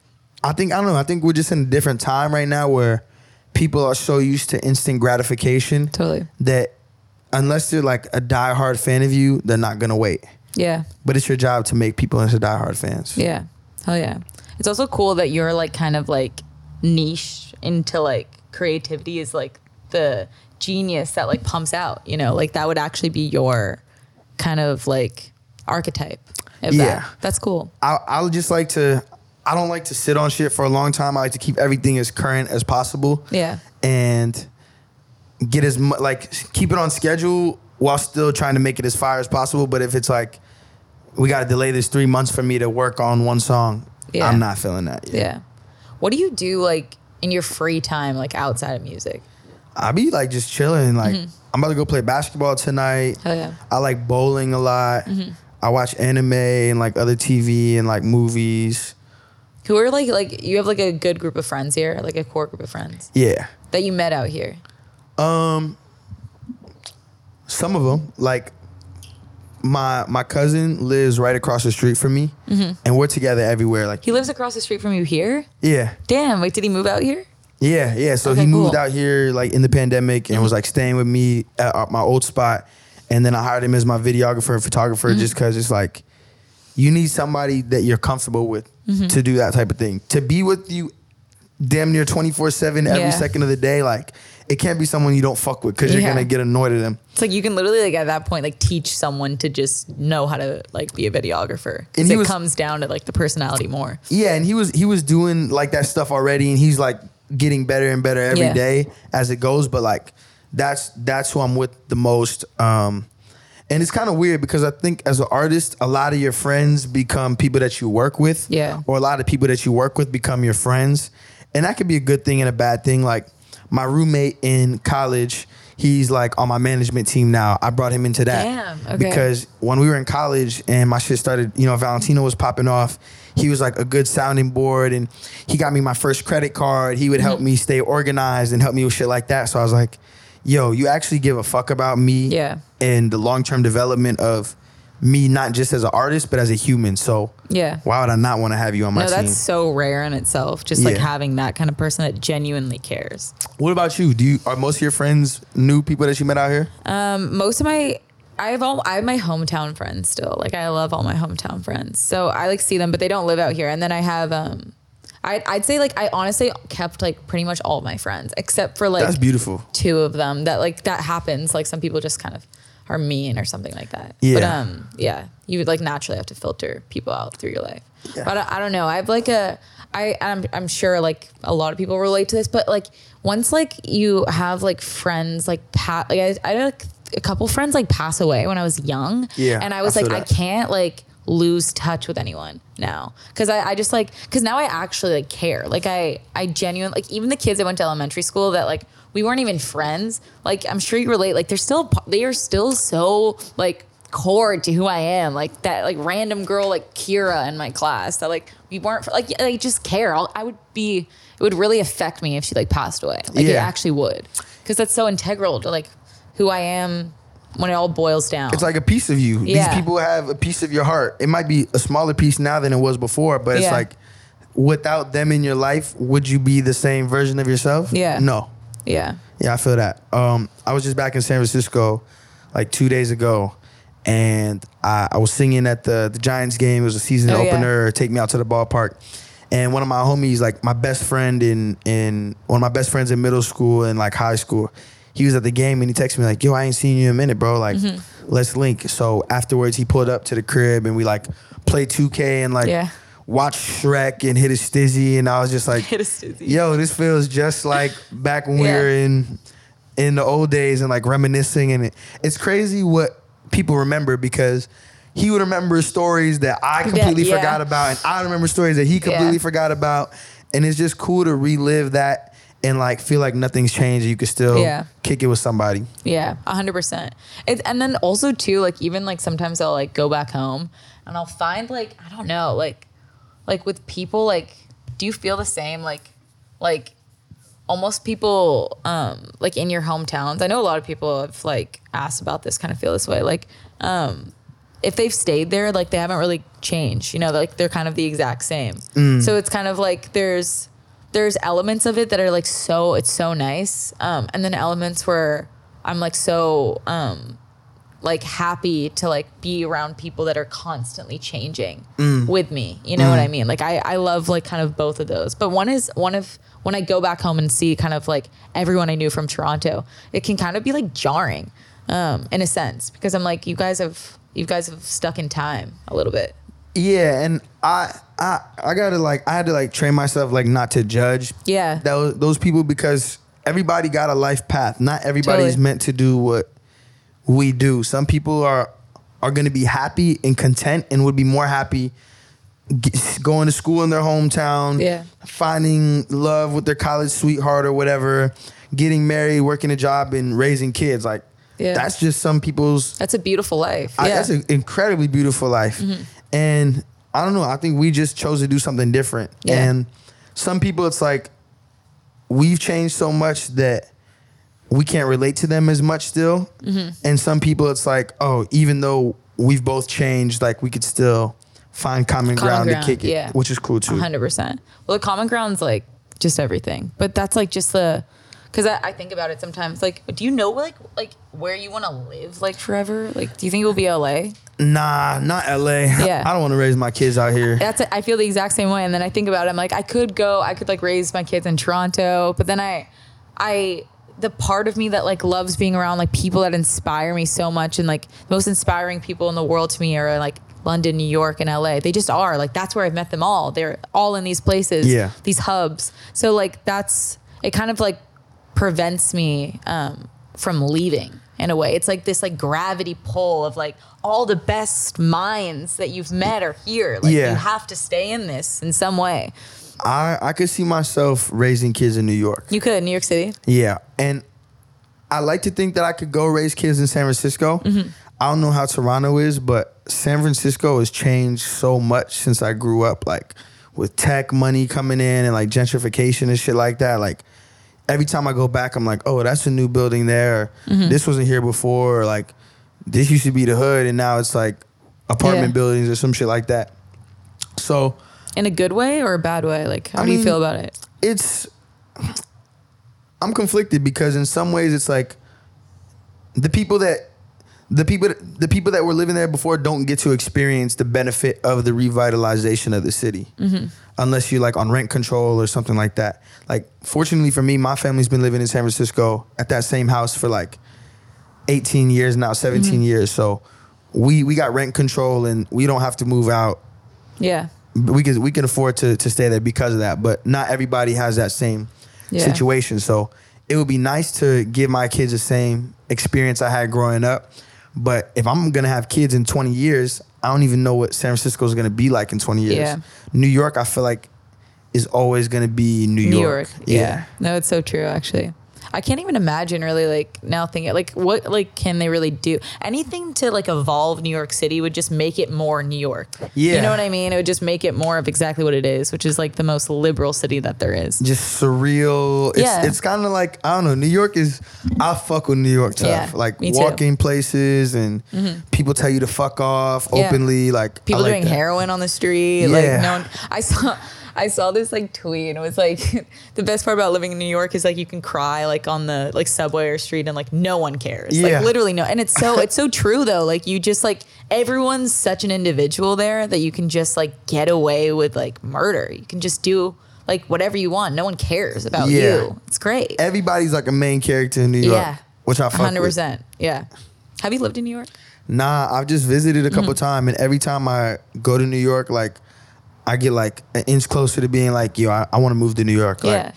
I think I don't know, I think we're just in a different time right now where people are so used to instant gratification Totally. that unless they're like a diehard fan of you, they're not gonna wait. Yeah, But it's your job to make people into diehard fans. yeah, hell yeah. It's also cool that you're like kind of like niche into like creativity is like the genius that like pumps out. You know, like that would actually be your kind of like archetype. Of Yeah. that. that's cool. I I would just like to. I don't like to sit on shit for a long time. I like to keep everything as current as possible. Yeah. And get as much like keep it on schedule while still trying to make it as fire as possible. But if it's like we got to delay this three months for me to work on one song, Yeah. I'm not feeling that. Yet. Yeah. What do you do like in your free time, like outside of music? I be like just chilling. Like mm-hmm. I'm about to go play basketball tonight. Hell yeah. I like bowling a lot. Mm-hmm. I watch anime and like other TV and like movies. Who are like like you have like a good group of friends here, like a core group of friends Yeah. that you met out here. Um, some of them like my my cousin lives right across the street from me, and we're together everywhere. Like He lives across the street from you here. yeah, Damn, wait, did he move out here? yeah, yeah. So Okay, he moved cool. out here like in the pandemic and was like staying with me at uh, my old spot, and then I hired him as my videographer and photographer Mm-hmm. just because it's like you need somebody that you're comfortable with Mm-hmm. to do that type of thing. To be with you damn near 24 7 every Yeah. second of the day, like it can't be someone you don't fuck with because you're gonna get annoyed at them. It's like you can literally like at that point like teach someone to just know how to like be a videographer. And it was- comes down to like the personality more. Yeah, and he was he was doing like that stuff already, and he's like getting better and better every day Yeah. as it goes. But like that's that's who I'm with the most. Um, and it's kind of weird because I think as an artist, a lot of your friends become people that you work with. Yeah. Or a lot of people that you work with become your friends, and that could be a good thing and a bad thing. Like my roommate in college. He's like on my management team now. I brought him into that Damn, okay. because when we were in college and my shit started, you know, Valentino was popping off. He was like a good sounding board and he got me my first credit card. He would help Mm-hmm. me stay organized and help me with shit like that. So I was like, yo, you actually give a fuck about me Yeah. and the long term development of me, not just as an artist, but as a human. So Yeah. why would I not want to have you on my No, team? that's so rare in itself. Just like having that kind of person that genuinely cares. What about you? Do you are most of your friends new people that you met out here? Um, most of my I have all I have my hometown friends still. Like I love all my hometown friends. So I like see them, but they don't live out here. And then I have um I I'd say like I honestly kept like pretty much all my friends except for like That's beautiful. two of them that like that happens. Like some people just kind of are mean or something like that. But Yeah. um yeah, you would like naturally have to filter people out through your life. Yeah. But I, I don't know. I have like a I I'm I'm sure like a lot of people relate to this, but like once like you have like friends like pat like I, I had like a couple friends like pass away when I was young. Yeah, And I was I like, feel I can't like lose touch with anyone now. Because I, I just like because now I actually like care. Like I I genuinely like even the kids I went to elementary school that like we weren't even friends like I'm sure you relate like they're still they are still so like core to who I am. Like that like random girl like Kira in my class that like we weren't like I just care. I'll, I would be it would really affect me if she like passed away. Like it actually would. Because that's so integral to like who I am when it all boils down It's like a piece of you. Yeah. These people have a piece of your heart. It might be a smaller piece now than it was before, but it's Yeah. like without them in your life, would you be the same version of yourself? Yeah. No. yeah Yeah, I feel that. Um, I was just back in San Francisco like two days ago, and I, I was singing at the the Giants game. It was a season Oh, yeah. opener. Take me out to the ballpark, and one of my homies, like my best friend in in one of my best friends in middle school and like high school, he was at the game and he texted me like, "Yo, I ain't seen you in a minute, bro. Like, Mm-hmm. let's link." So afterwards, he pulled up to the crib and we like played 2K and like. Yeah. Watch Shrek and hit a stizzy, and I was just like, Hit a stizzy. Yo, this feels just like *laughs* back when we were in in the old days and like reminiscing and it, it's crazy what people remember because he would remember stories that I completely yeah. forgot about and I remember stories that he completely Yeah. forgot about and it's just cool to relive that and like feel like nothing's changed you can still Yeah. kick it with somebody. Yeah, a hundred percent. And then also too, like even like sometimes I'll like go back home and I'll find like I don't know, like like with people, like do you feel the same? Like like almost people um like in your hometowns. I know a lot of people have like asked about this, kind of feel this way. Like um if they've stayed there, like they haven't really changed. You know, like they're kind of the exact same. So it's kind of like there's there's elements of it that are like so it's so nice, um, and then elements where I'm like so um, like happy to like be around people that are constantly changing with me. You know what I mean? Like I I love like kind of both of those. But one is one of when I go back home and see kind of like everyone I knew from Toronto, it can kind of be like jarring um, in a sense because I'm like you guys have you guys have stuck in time a little bit. Yeah, and I I I gotta like I had to like train myself like not to judge Yeah. those those people because everybody got a life path. Not everybody's Totally. meant to do what we do. Some people are are going to be happy and content and would be more happy going to school in their hometown, Yeah. finding love with their college sweetheart or whatever, getting married, working a job and raising kids. Like Yeah. that's just some people's That's a beautiful life. I, yeah. that's an incredibly beautiful life. Mm-hmm. And I don't know. I think we just chose to do something different. Yeah. And some people, it's like we've changed so much that we can't relate to them as much still. Mm-hmm. And some people, it's like, oh, even though we've both changed, like we could still find common, Common ground, ground, to kick it, yeah. which is cool too. hundred percent. Well, the common ground's like just everything, but that's like just the because I, I think about it sometimes. Like, do you know like like where you want to live like forever? Like, do you think it will be LA? Nah, not LA. *laughs* Yeah. I don't want to raise my kids out here. That's it. I feel the exact same way. And then I think about it. I'm like, I could go. I could like raise my kids in Toronto, but then I, I. The part of me that like loves being around like people that inspire me so much and like the most inspiring people in the world to me are like London, New York, and LA. They just are. Like that's where I've met them all. They're all in these places. Yeah. These hubs. So like that's it kind of like prevents me um, from leaving in a way. It's like this like gravity pull of like all the best minds that you've met are here. Like Yeah. you have to stay in this in some way. I, I could see myself raising kids in New York. You could New York City. Yeah, and I like to think that I could go raise kids in San Francisco. Mm-hmm. I don't know how Toronto is, but San Francisco has changed so much since I grew up. Like with tech money coming in and like gentrification and shit like that. Like every time I go back, I'm like, oh, that's a new building there. Mm-hmm. This wasn't here before. Or, like this used to be the hood, and now it's like apartment Yeah. buildings or some shit like that. So In a good way or a bad way? Like how I do you feel about it? it's I'm conflicted because in some ways it's like the people that the people the people that were living there before don't get to experience the benefit of the revitalization of the city unless you're like on rent control or something like that like fortunately for me my family's been living in san francisco at that same house for like 18 years now 17 mm-hmm. years so we we got rent control and we don't have to move out Yeah. we can we can afford to to stay there because of that. But not everybody has that same Yeah. situation. So it would be nice to give my kids the same experience I had growing up. But if I'm gonna have kids in 20 years, I don't even know what San Francisco is gonna be like in 20 years. Yeah. New York, I feel like is always gonna be New, New York. York. Yeah. No, it's so true actually. I can't even imagine really like now thinking like what like can they really do? Anything to like evolve New York City would just make it more New York. Yeah, You know what I mean? It would just make it more of exactly what it is, which is like the most liberal city that there is. Just surreal. It's, Yeah. it's kind of like I don't know. New York is I fuck with New York tough. Yeah, like too. Mm-hmm. walking places and people tell you to fuck off Yeah. openly. Like people like doing that. heroin on the street. Yeah. Like no one, I saw I saw this like tweet and it was like *laughs* the best part about living in New York is like you can cry like on the like subway or street and like no one cares. Yeah. Like literally no. And it's so it's so *laughs* true though. Like you just like everyone's such an individual there that you can just like get away with like murder. You can just do like whatever you want. No one cares about Yeah. you. It's great. Everybody's like a main character in New York. Yeah. Which I hundred percent. Yeah. Have you lived in New York? Nah, I've just visited a Mm-hmm. couple times, and every time I go to New York, like I get like an inch closer to being like, yo, I, I want to move to New York. Like, Yeah.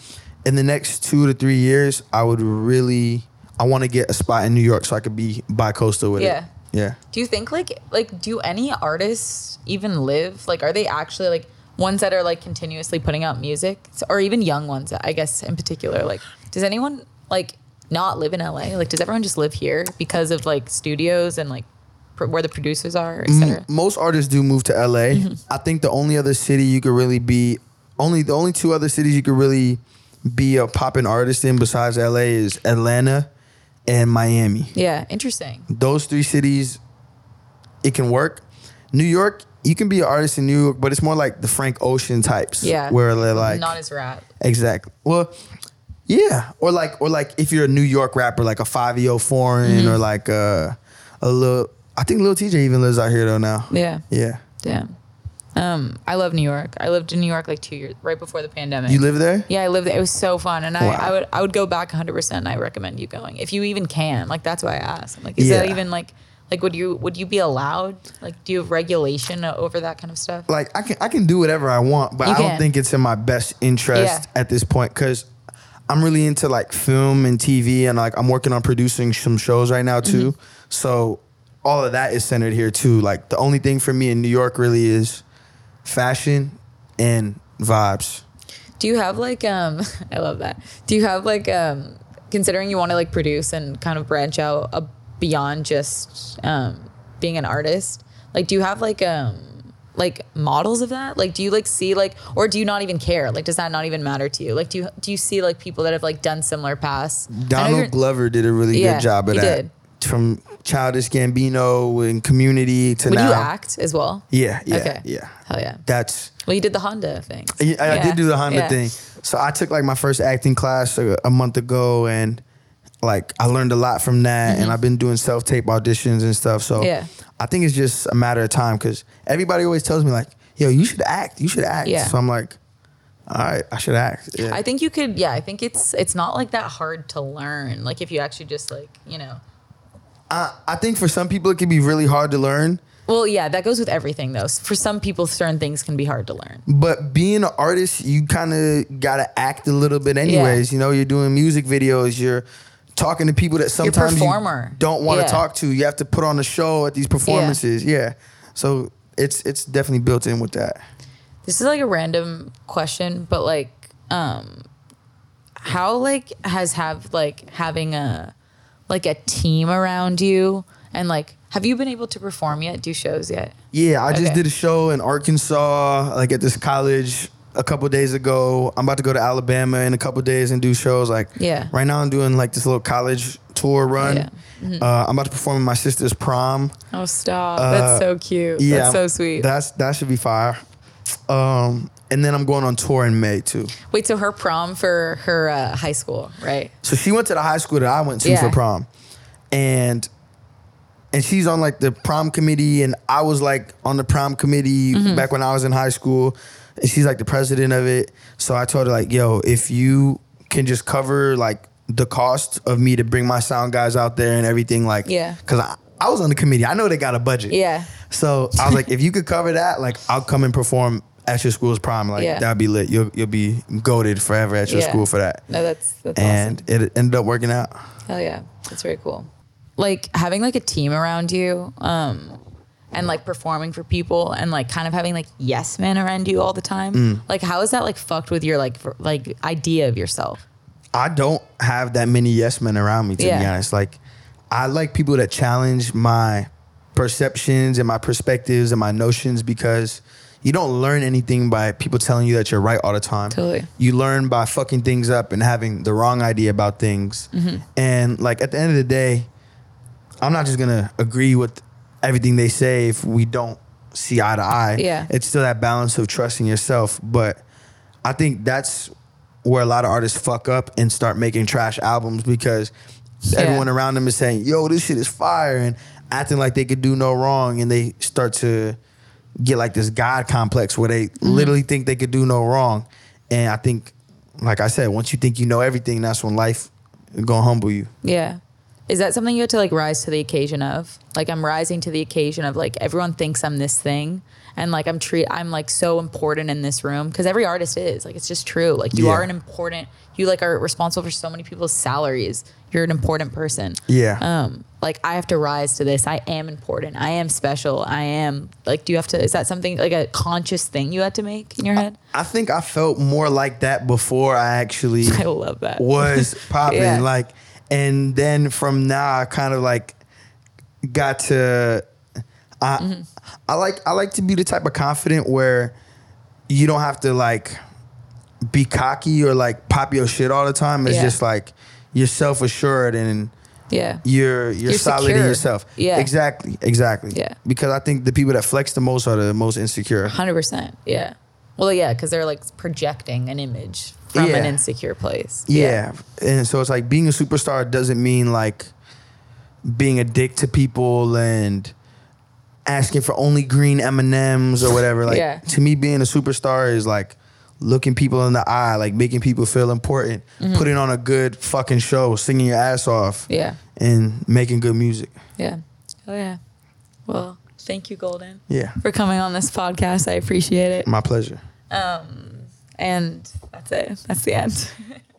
In the next two to three years, I would really, I want to get a spot in New York so I could be bi-coastal with Yeah. it. Yeah. Do you think like like do any artists even live? Like are they actually like ones that are like continuously putting out music or even young ones, I guess in particular? Like does anyone like not live in LA? Like does everyone just live here because of like studios and like where the producers are, etc. Most artists do move to LA. Mm-hmm. I think the only other city you could really be, only the only two other cities you could really be a popping artist in besides LA is Atlanta and Miami. Yeah, interesting. those three cities, it can work. New York, you can be an artist in New York, but it's more like the Frank Ocean types. Yeah. Where they're like not as rap. exactly. Well, yeah. Or like or like if you're a New York rapper, like a Fivio Foreign Mm-hmm. or like a a little I think Lil Tjay even lives out here though now. Yeah. Yeah. Damn. Um, I love New York. I lived in New York like two years right before the pandemic. You live there? Yeah, I lived there. It was so fun, and I, Wow. I would I would go back 100. percent and I recommend you going if you even can. Like that's why I asked. I'm like, is that even like like would you would you be allowed? Like, do you have regulation over that kind of stuff? like I can I can do whatever I want, but You I don't think it's in my best interest Yeah. at this point because I'm really into like film and TV, and like I'm working on producing some shows right now too. Mm-hmm. So all of that is centered here too. Like the only thing for me in New York really is fashion and vibes. Do you have like um *laughs* I love that. Do you have like um considering you want to like produce and kind of branch out uh, beyond just um being an artist? Like do you have like um like models of that? Like do you like see like or do you not even care? Like does that not even matter to you? Like do you do you see like people that have like done similar paths? Donald Glover did a really Yeah, good job of he that. did. From Childish Gambino and Community to Would now. you act as well? Yeah, yeah, Okay. yeah. Hell yeah. That's Well, you did the Honda thing. Yeah, I, I did do the Honda Yeah. thing. So I took like my first acting class a, a month ago, and like I learned a lot from that. And I've been doing self tape auditions and stuff. So Mm-hmm. Yeah. I think it's just a matter of time because everybody always tells me like, "Yo, you should act. You should act." Yeah. So I'm like, "All right, I should act." Yeah. I think you could. Yeah, I think it's it's not like that hard to learn. Like if you actually just like you know. I, I think for some people it can be really hard to learn, Well, yeah, that goes with everything though. For some people, certain things can be hard to learn. but being an artist, you kind of gotta act a little bit, anyways. You know, you're doing music videos. You're talking to people that sometimes you don't want to Yeah. talk to. You have to put on a show at these performances. Yeah. So it's it's definitely built in with that. This is like a random question, but like, um, how like has have like having a like a team around you and like have you been able to perform yet? Do shows yet? Yeah, I just did a show in Arkansas, like at this college a couple days ago. I'm about to go to Alabama in a couple days and do shows. Like, Yeah. right now I'm doing like this little college tour run. Yeah. Mm-hmm. Uh, I'm about to perform in my sister's prom. Oh, stop! Uh, That's so cute. Yeah, That's so sweet. That's that should be fire. Um, and then I'm going on tour in May too. Wait, so her prom for her uh, high school, right? So she went to the high school that I went to Yeah. for prom, and and she's on like the prom committee, and I was like on the prom committee Mm-hmm. back when I was in high school, and she's like the president of it. So I told her like, yo, if you can just cover like the cost of me to bring my sound guys out there and everything, like, Yeah. because I, I was on the committee, I know they got a budget, Yeah. So I was like, if you could cover that, like, I'll come and perform at your school's prom, like Yeah. that'd be lit. You'll you'll be goaded forever at your Yeah. school for that No, that's that's and awesome. it ended up working out. Hell yeah, that's very cool. Like having like a team around you, um, and like performing for people, and like kind of having like yes men around you all the time. Mm. Like, how is that like fucked with your like ver- like idea of yourself? I don't have that many yes men around me to be honest. Like I like people that challenge my perceptions and my perspectives and my notions because you don't learn anything by people telling you that you're right all the time. Totally. You learn by fucking things up and having the wrong idea about things. Mm-hmm. And like at the end of the day, I'm not just gonna agree with everything they say if we don't see eye to eye. Yeah. It's still that balance of trusting yourself. But I think that's where a lot of artists fuck up and start making trash albums because Yeah. everyone around them is saying, yo, this shit is fire and acting like they could do no wrong and they start to get like this God complex where they Mm-hmm. literally think they could do no wrong. And I think, like I said, once you think you know everything, that's when life is gonna humble you. Yeah. Is that something you have to like rise to the occasion of? Like I'm rising to the occasion of like everyone thinks I'm this thing and like I'm treat I'm like so important in this room because every artist is. Like it's just true. Like you Yeah. are an important you like are responsible for so many people's salaries. You're an important person. Yeah. Um like I have to rise to this. I am important. I am special. I am like do you have to is that something like a conscious thing you had to make in your head? I think I felt more like that before I actually *laughs* I love that. was *laughs* popping. Yeah. Like, and then from now, I kind of like got to. I Mm-hmm. I like I like to be the type of confident where you don't have to like be cocky or like pop your shit all the time. It's Yeah. just like you're self assured and Yeah. you're you're, You're solid in yourself. Yeah. Exactly. Exactly. Yeah. Because I think the people that flex the most are the most insecure. Hundred percent. Yeah. Well, yeah, because they're like projecting an image from an insecure place. Yeah. And so it's like being a superstar doesn't mean like being a dick to people and asking for only green M&Ms or whatever. Like *laughs* Yeah. to me being a superstar is like looking people in the eye, like making people feel important, putting on a good fucking show, singing your ass off Mm-hmm. Yeah. and making good music. Yeah. Oh yeah. Well, thank you, Golden, Yeah. for coming on this podcast. I appreciate it. My pleasure. Um, and that's it. That's the end. *laughs*